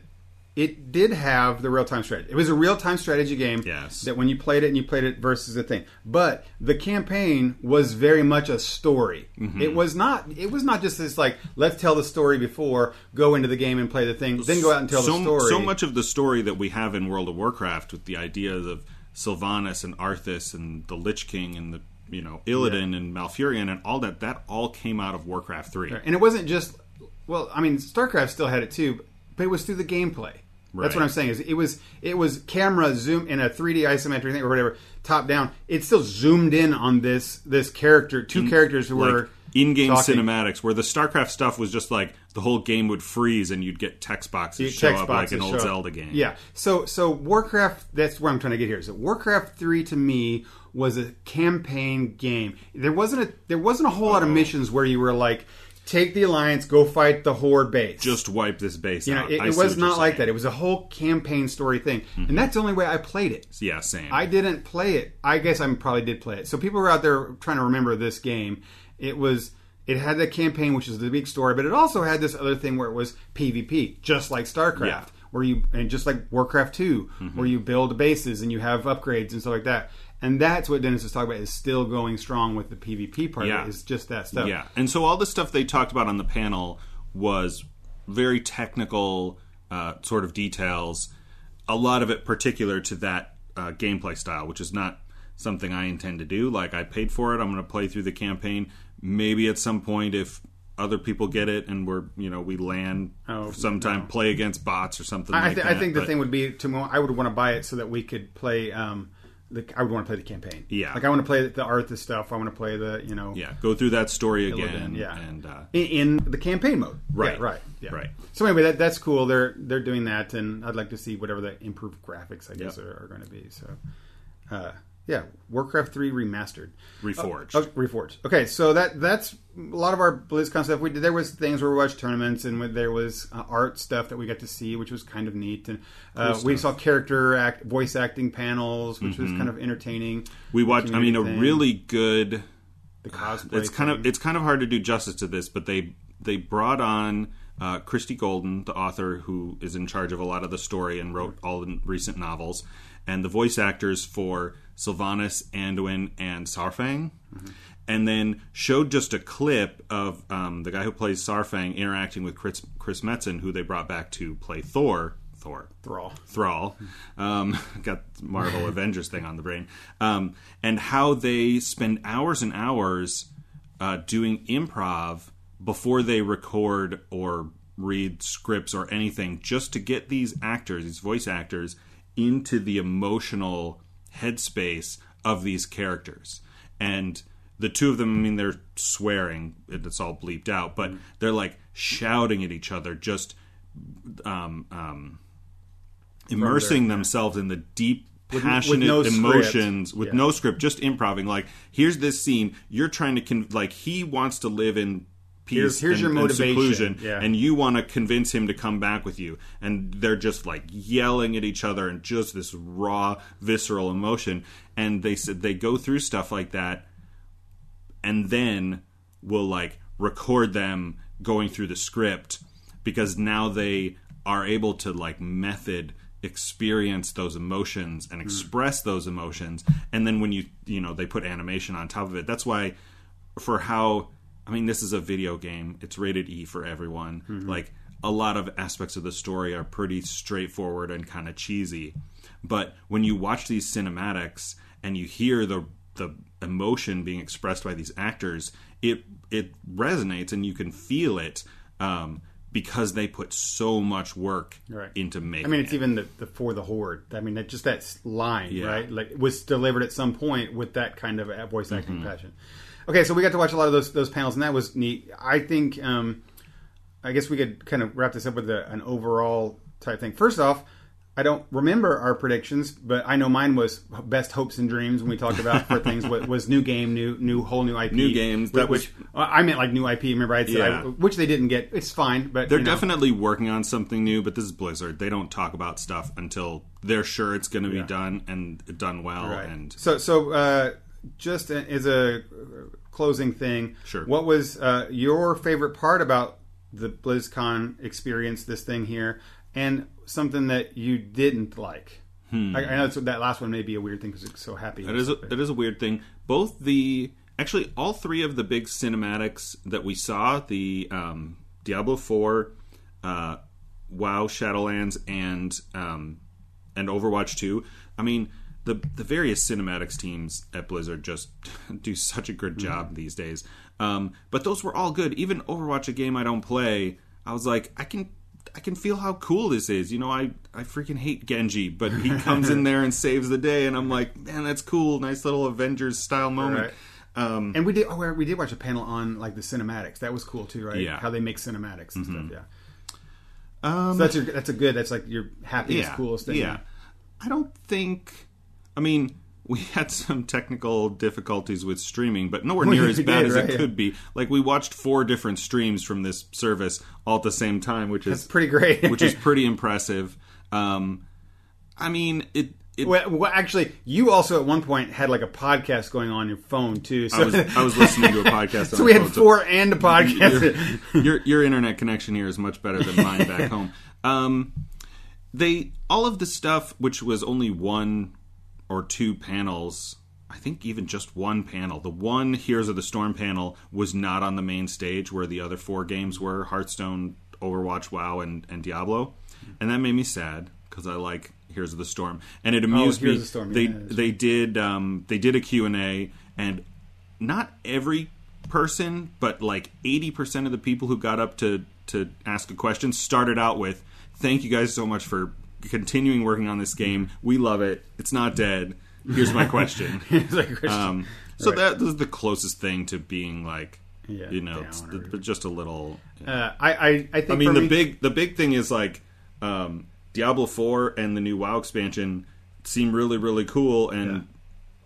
it did have the real time strategy. It was a real time strategy game. Yes. That when you played it and you played it versus the thing. But the campaign was very much a story. Mm-hmm. It was not. It was not just this like let's tell the story before go into the game and play the thing, then go out and tell so, the story. So much of the story that we have in World of Warcraft with the ideas of Sylvanas and Arthas and the Lich King and the you know Illidan and Malfurion and all that that all came out of Warcraft 3. And it wasn't just. Well, I mean, StarCraft still had it too, it was through the gameplay. Right. That's what I'm saying. Is it was it was camera zoom in a 3D isometric thing or whatever, top down. It still zoomed in on this this character, two in, characters who like, were in-game talking. cinematics where the StarCraft stuff was just like the whole game would freeze and you'd get text boxes show text up boxes like an old Zelda game. Yeah. So so Warcraft that's where I'm trying to get here. Is that Warcraft 3 to me was a campaign game. There wasn't a there wasn't a whole oh. lot of missions where you were like take the alliance, go fight the horde base. Just wipe this base you know, It, it was not like that. It was a whole campaign story thing, mm-hmm. and that's the only way I played it. Yeah, same. I didn't play it. I guess I probably did play it. So people were out there trying to remember this game. It was it had the campaign, which is the big story, but it also had this other thing where it was PvP, just like StarCraft, yeah. where you and just like Warcraft 2 mm-hmm. where you build bases and you have upgrades and stuff like that. And that's what Dennis was talking about is still going strong with the PvP part. Yeah. It, is just that stuff. Yeah, and so all the stuff they talked about on the panel was very technical uh, sort of details. A lot of it particular to that uh, gameplay style, which is not something I intend to do. Like I paid for it, I'm going to play through the campaign maybe at some point if other people get it and we're you know we land oh, sometime no. play against bots or something I, like th- I think the thing would be to I would want to buy it so that we could play um, the, I would want to play the campaign. Yeah, like I want to play the art, Arthas stuff. I want to play the you know yeah go through that story again. yeah, and uh, in, in, the campaign mode. Right, yeah, right, yeah. right. So anyway, that that's cool. They're they're doing that, and I'd like to see whatever the improved graphics I guess yep. are, are going to be. So. Uh, yeah, Warcraft Three remastered, reforged, uh, oh, reforged. Okay, so that that's a lot of our BlizzCon stuff. We did, there was things where we watched tournaments, and there was uh, art stuff that we got to see, which was kind of neat. And uh, cool we saw character act, voice acting panels, which mm-hmm. was kind of entertaining. We watched. I mean, a really good. The cosplay. It's kind thing. of it's kind of hard to do justice to this, but they they brought on uh, Christie Golden, the author who is in charge of a lot of the story and wrote all the recent novels, and the voice actors for Sylvanas, Anduin, and Saurfang. Mm-hmm. And then showed just a clip of um, the guy who plays Saurfang interacting with Chris, Chris Metzen, who they brought back to play Thor. Thor. Thrall. Thrall. Um, (laughs) got Marvel (laughs) Avengers thing on the brain. Um, and how they spend hours and hours uh, doing improv before they record or read scripts or anything just to get these actors, these voice actors, into the emotional headspace of these characters. And the two of them, I mean, they're swearing, and it's all bleeped out, but mm. they're like shouting at each other, just um, um, immersing their, themselves yeah. in the deep passionate with, no emotions script. with yeah. no script just improving like here's this scene you're trying to con- like he wants to live in peace here's, here's and, your motivation. and, yeah. and you want to convince him to come back with you. And they're just like yelling at each other and just this raw visceral emotion. And they said they go through stuff like that and then will like record them going through the script because now they are able to like method experience those emotions and hmm. express those emotions. And then when you you know they put animation on top of it. That's why for how I mean, this is a video game. It's rated E for everyone. Mm-hmm. Like a lot of aspects of the story are pretty straightforward and kind of cheesy. But when you watch these cinematics and you hear the the emotion being expressed by these actors, it it resonates and you can feel it. Um, because they put so much work right. into making. I mean, it's it. even the, the, for the horde. I mean, just that line, yeah. right? Like was delivered at some point with that kind of voice acting mm-hmm. passion. Okay, so we got to watch a lot of those those panels, and that was neat. I think, um, I guess we could kind of wrap this up with a, an overall type thing. First off, I don't remember our predictions, but I know mine was best hopes and dreams when we talked about for things what was new game, new new whole new IP, new games. That which, was, I meant like new IP. Remember, I said yeah. I, which they didn't get. It's fine, but they're you know. definitely working on something new. But this is Blizzard; they don't talk about stuff until they're sure it's going to be yeah. done and done well. Right. And so, so uh, just as a closing thing, sure. What was uh, your favorite part about the BlizzCon experience? This thing here, and something that you didn't like. Hmm. I, I, know that last one may be a weird thing because it's so happy. It is. A, it is a weird thing. Both the actually all three of the big cinematics that we saw the um, Diablo Four, uh, WoW Shadowlands, and um, and Overwatch Two. I mean, the the various cinematics teams at Blizzard just (laughs) do such a good mm-hmm. job mm-hmm. these days. Um, but those were all good. Even Overwatch, a game I don't play, I was like, I can I can feel how cool this is. You know, I I freaking hate Genji, but he comes in (laughs) there and saves the day, and I'm like, man, that's cool. Nice little Avengers style moment. Right. Um, and we did oh, we did watch a panel on like the cinematics. That was cool too, right? Yeah. How they make cinematics and Mm-hmm. stuff. Yeah. so that's a, that's a good. That's like your happiest, yeah, coolest thing. Yeah, I don't think. I mean, we (laughs) had some technical difficulties with streaming, but nowhere near as bad did, as right, it yeah. could be. Like we watched four different streams from this service all at the same time, which That's is pretty great. which is (laughs) pretty impressive. Um, I mean, it. it Well, well, actually, you also at one point had like a podcast going on your phone too. So, I was I was listening to a podcast. (laughs) so we had phone, so- four and a podcast. your, your your internet connection here is much better than mine back home. Um, they all of the stuff which was only one or two panels. I think even just one panel. The one Heroes of the Storm panel was not on the main stage where the other four games were: Hearthstone, Overwatch, WoW, and, and Diablo, and that made me sad because I like Heroes of the Storm, and it amused Oh, me. of the Storm, they yeah, they did um, they did a Q and A, and not every person, but like 80% of the people who got up to, to ask a question started out with, Thank you guys so much for continuing working on this game. We love it. It's not dead. Here's my question. It's like Christian. Um, so that is the closest thing to being like, Yeah, you know, it's or- but just a little. uh, I, I, I think. I mean, the me- big the big thing is like um, Diablo Four and the new WoW expansion seem really really cool, and Yeah.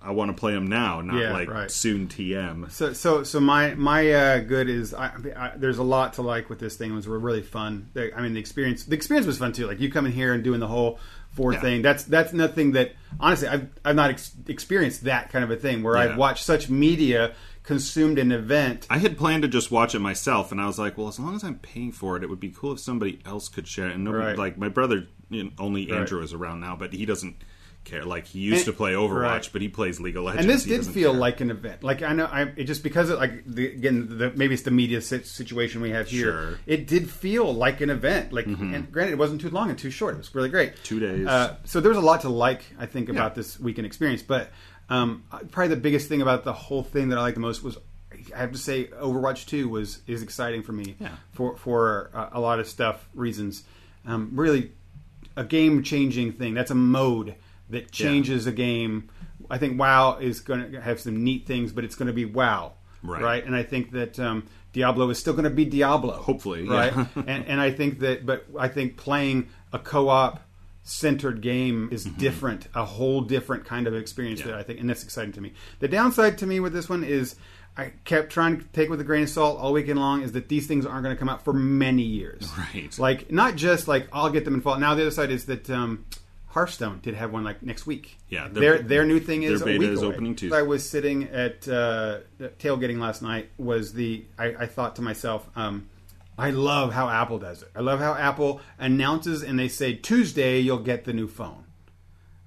I want to play them now, not Yeah, like right. soon TM. So, so, so my my uh, good is I, I, there's a lot to like with this thing. It was really fun. The- I mean, the experience the experience was fun too. Like you coming here and doing the whole four Yeah. thing. That's that's nothing that honestly I've I've not ex- experienced that kind of a thing where Yeah. I've watched such media consumed an event. I had planned to just watch it myself, and I was like, well, as long as I'm paying for it, it would be cool if somebody else could share it. And nobody, Right. like my brother, you know, only Right. Andrew is around now, but he doesn't care. Like he used And- to play Overwatch, right. but he plays League of Legends. And this He did feel care. like an event. Like I know, I it just because of like the, again, the, maybe it's the media situation we have here. Sure. Mm-hmm. It did feel like an event. Like, and granted, it wasn't too long and too short. It was really great. Two days. Uh, so there was a lot to like. I think about Yeah. this weekend experience, but um, probably the biggest thing about the whole thing that I liked the most was. I have to say, Overwatch Two was is exciting for me Yeah. for for uh, a lot of stuff reasons. Um, really, a game changing thing. That's a mode that changes a game. I think WoW is going to have some neat things, but it's going to be WoW, Right. And I think that um, Diablo is still going to be Diablo, Hopefully, right? yeah. (laughs) and, and I think that, but I think playing a co-op centered game is different, a whole different kind of experience Mm-hmm. Yeah. that I think, and that's exciting to me. The downside to me with this one is. I kept trying to take with a grain of salt all weekend long is that these things aren't going to come out for many years. (laughs) Right. Like not just like I'll get them in fall. Now the other side is that um, Hearthstone did have one like next week. Yeah, their their- new thing is their a beta week is away. opening Tuesday. I was sitting at uh, tailgating last night. Was the I, I thought to myself, um, I love how Apple does it. I love how Apple announces and they say Tuesday you'll get the new phone.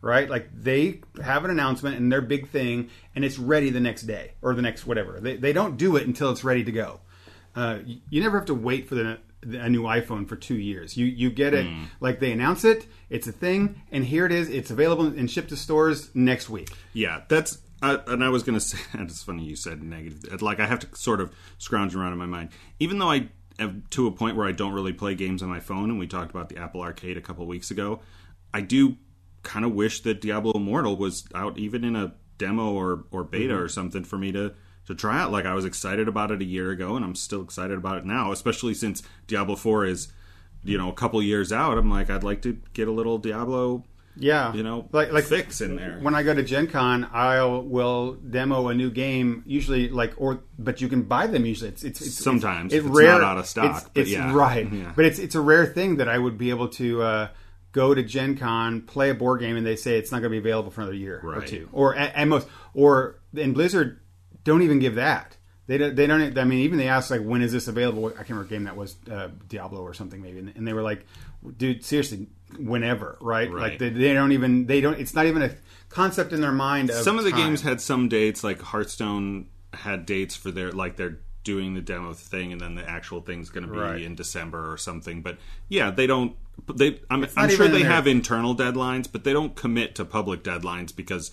Right, like they have an announcement and their big thing, and it's ready the next day or the next whatever. They, they don't do it until it's ready to go. Uh, you, you never have to wait for the, a new iPhone for two years. You you get it like they announce it, it's a thing, and here it is. It's available and shipped to stores next week. Yeah, that's uh, and I was going (laughs) to say it's funny you said negative. Like I have to sort of scrounge around in my mind, even though I am to a point where I don't really play games on my phone, and we talked about the Apple Arcade a couple weeks ago. I do kind of wish that Diablo Immortal was out, even in a demo or or beta Mm-hmm. or something, for me to. To try out, like I was excited about it a year ago, and I'm still excited about it now. Especially since Diablo Four is, you know, a couple years out. I'm like, I'd like to get a little Diablo Yeah, you know, like like fix in there. when I go to Gen Con, I will demo a new game. Usually, like or but you can buy them. Usually, it's it's, it's Sometimes, it's, if it's not out of stock, It's, but it's yeah. right, Yeah. but it's it's a rare thing that I would be able to. Uh, Go to Gen Con, play a board game, and they say it's not going to be available for another year or two, or at, at most, or in Blizzard, don't even give that. They don't. They don't. I mean, even they asked like, when is this available? I can't remember game that was, uh, Diablo or something maybe, and, and they were like, dude, seriously, whenever, right? Like they, they don't even. They don't. It's not even a concept in their mind. Of some of the time. games had some dates like hearthstone had dates for their like they're doing the demo thing and then the actual thing's going to be Right. in december or something but yeah they don't they i'm, I'm sure they their- have internal deadlines but they don't commit to public deadlines because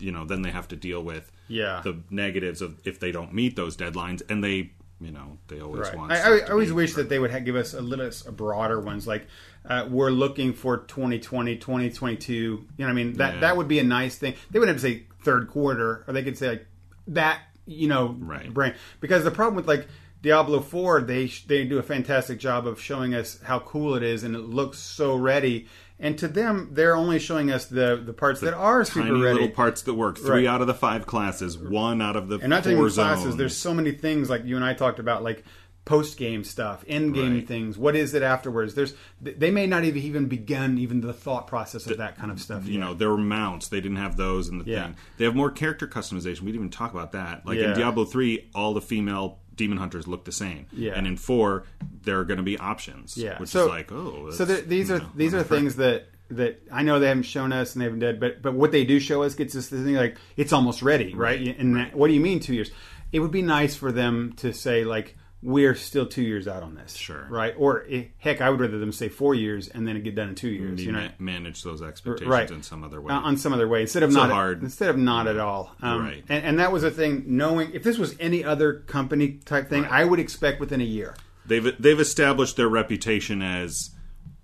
you know then they have to deal with Yeah. the negatives of if they don't meet those deadlines and they you know they always Right. want. I, I, to I always wish that they would give us a little s- broader ones. Like uh, we're looking for 2020, 2022. You know, what I mean that Yeah. that would be a nice thing. They wouldn't have to say third quarter, or they could say like that. You know, Right. Brain. Because the problem with like Diablo Four, they they do a fantastic job of showing us how cool it is, and it looks so ready. And to them, they're only showing us the the parts that are super tiny ready. little parts that work. Three Right. out of the five classes, one out of the and not four zones. classes. There's so many things like you and I talked about, like post game stuff, end game Right. things. What is it afterwards? There's they may not even even begun even the thought process of that kind of stuff. you yet. know, there were mounts. They didn't have those in the Yeah. thing. They have more character customization. We didn't even talk about that. Like Yeah. in Diablo three, all the female demon hunters look the same. Yeah. And in four, there are going to be options. yeah. Which so, is like, oh. so there- these are know, these are things that that I know they haven't shown us and they haven't did, but but what they do show us gets us the thing like it's almost ready, right? Right, And that, what do you mean two years? It would be nice for them to say like. We're still two years out on this, Sure. right? Or eh, heck, I would rather them say four years and then it get done in two years. You You know, ma- manage those expectations right. in some other way. uh, on some other way instead of So not hard. instead of not at all. Um, Right. And, and that was a thing. Knowing if this was any other company type thing, I would expect within a year. they've they've established their reputation as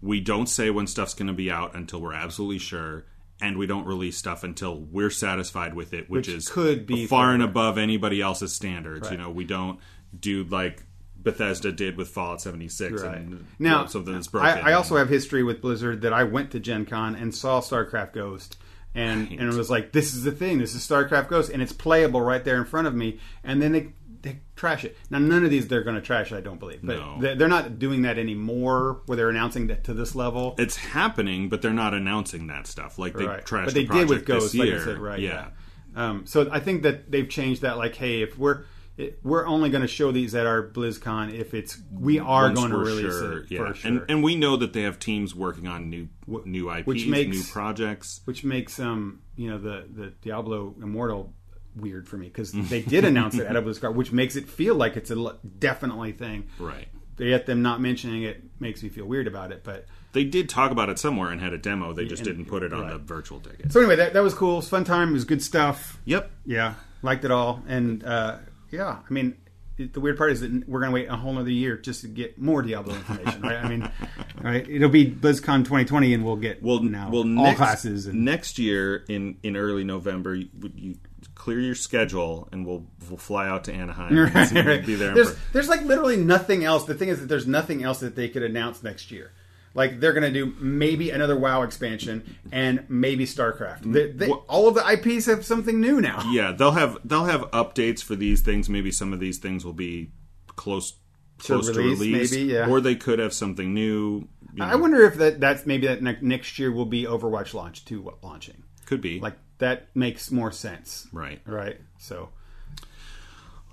we don't say when stuff's going to be out until we're absolutely sure and we don't release stuff until we're satisfied with it which, Which is could be far and above anybody else's standards you know we don't do like Bethesda did with Fallout 76 Right. and Now, something that's broken I, I also have history with Blizzard that I went to Gen Con and saw StarCraft Ghost. And, and it was like, this is the thing. This is StarCraft Ghost, and it's playable right there in front of me. And then they they trash it. Now, none of these they're going to trash. I don't believe, but No. they- they're not doing that anymore. Where they're announcing that to this level. it's happening but they're not announcing that stuff like they right. trashed but they the did with Ghost, like year I said, right? yeah, Um, so I think that they've changed that. Like, hey, if we're it, we're only going to show these at our BlizzCon if it's we are Once going to release sure, it yeah. for sure. and and we know that they have teams working on new new IPs which makes- new projects which makes um you know the the Diablo Immortal weird for me because (laughs) they did announce it at a BlizzCon, which makes it feel like it's a definitely thing. right Yet them not mentioning it makes me feel weird about it. But They did talk about it somewhere and had a demo. They just and- didn't put it on right. the virtual ticket. so anyway, that that was cool. It was fun time. It was good stuff. Yep. Yeah, liked it all, and uh, yeah, I mean. The weird part is that we're going to wait a whole other year just to get more Diablo information, right? I mean, (laughs) right? It'll be BlizzCon 2020, and we'll get Well, now well, all next, classes and next year in in early November, you, you clear your schedule and we'll we'll fly out to Anaheim. and see- (laughs) Right. Be there. There's for, there's like literally nothing else. The thing is that there's nothing else that they could announce next year. Like they're going to do maybe another WoW expansion and maybe StarCraft. They, mm-hmm. they, Wha- all of the IPs have something new now. (laughs) yeah, they'll have they'll have updates for these things. Maybe some of these things will be close close to release, release, maybe, yeah. or they could have something new. you I wonder if that that's maybe that ne- next year will be Overwatch launch two launching. could be Like that makes more sense, right. right? So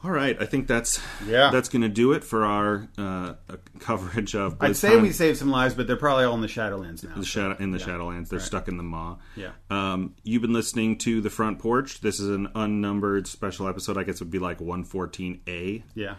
All right, I think that's Yeah. that's going to do it for our uh, coverage of. I'd say we saved some lives, but they're probably all in the Shadowlands now. the shadow in the Shadowlands. They're stuck in the maw. Yeah. Um, you've been listening to the front porch. This is an unnumbered special episode. I guess it would be like 114A. Yeah.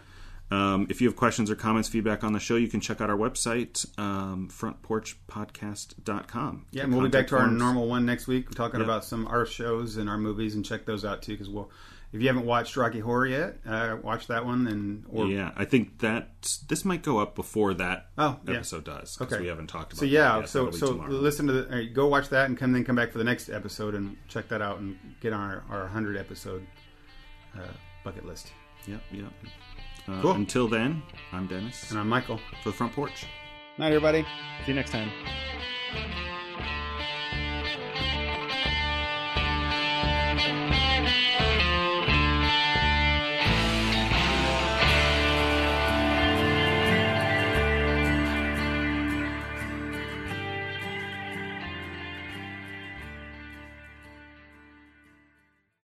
Um, if you have questions or comments, feedback on the show, you can check out our website, um, frontporchpodcast.com. Yeah, and we'll be back to our normal one next week. We're talking Yeah. about some our shows and our movies, and check those out too. Because we'll, if you haven't watched Rocky Horror yet, uh, watch that one. And or Yeah, I think that this might go up before that Oh, yeah. episode does. 'cause Okay. We haven't talked about it. so that yeah, yet. so so tomorrow. listen to the uh, go watch that and come then come back for the next episode and check that out and get on our, our hundred episode uh, bucket list. Yep, yep. Uh, Cool. Until then, I'm Dennis And I'm Michael. for the front porch. Night, everybody. See you next time.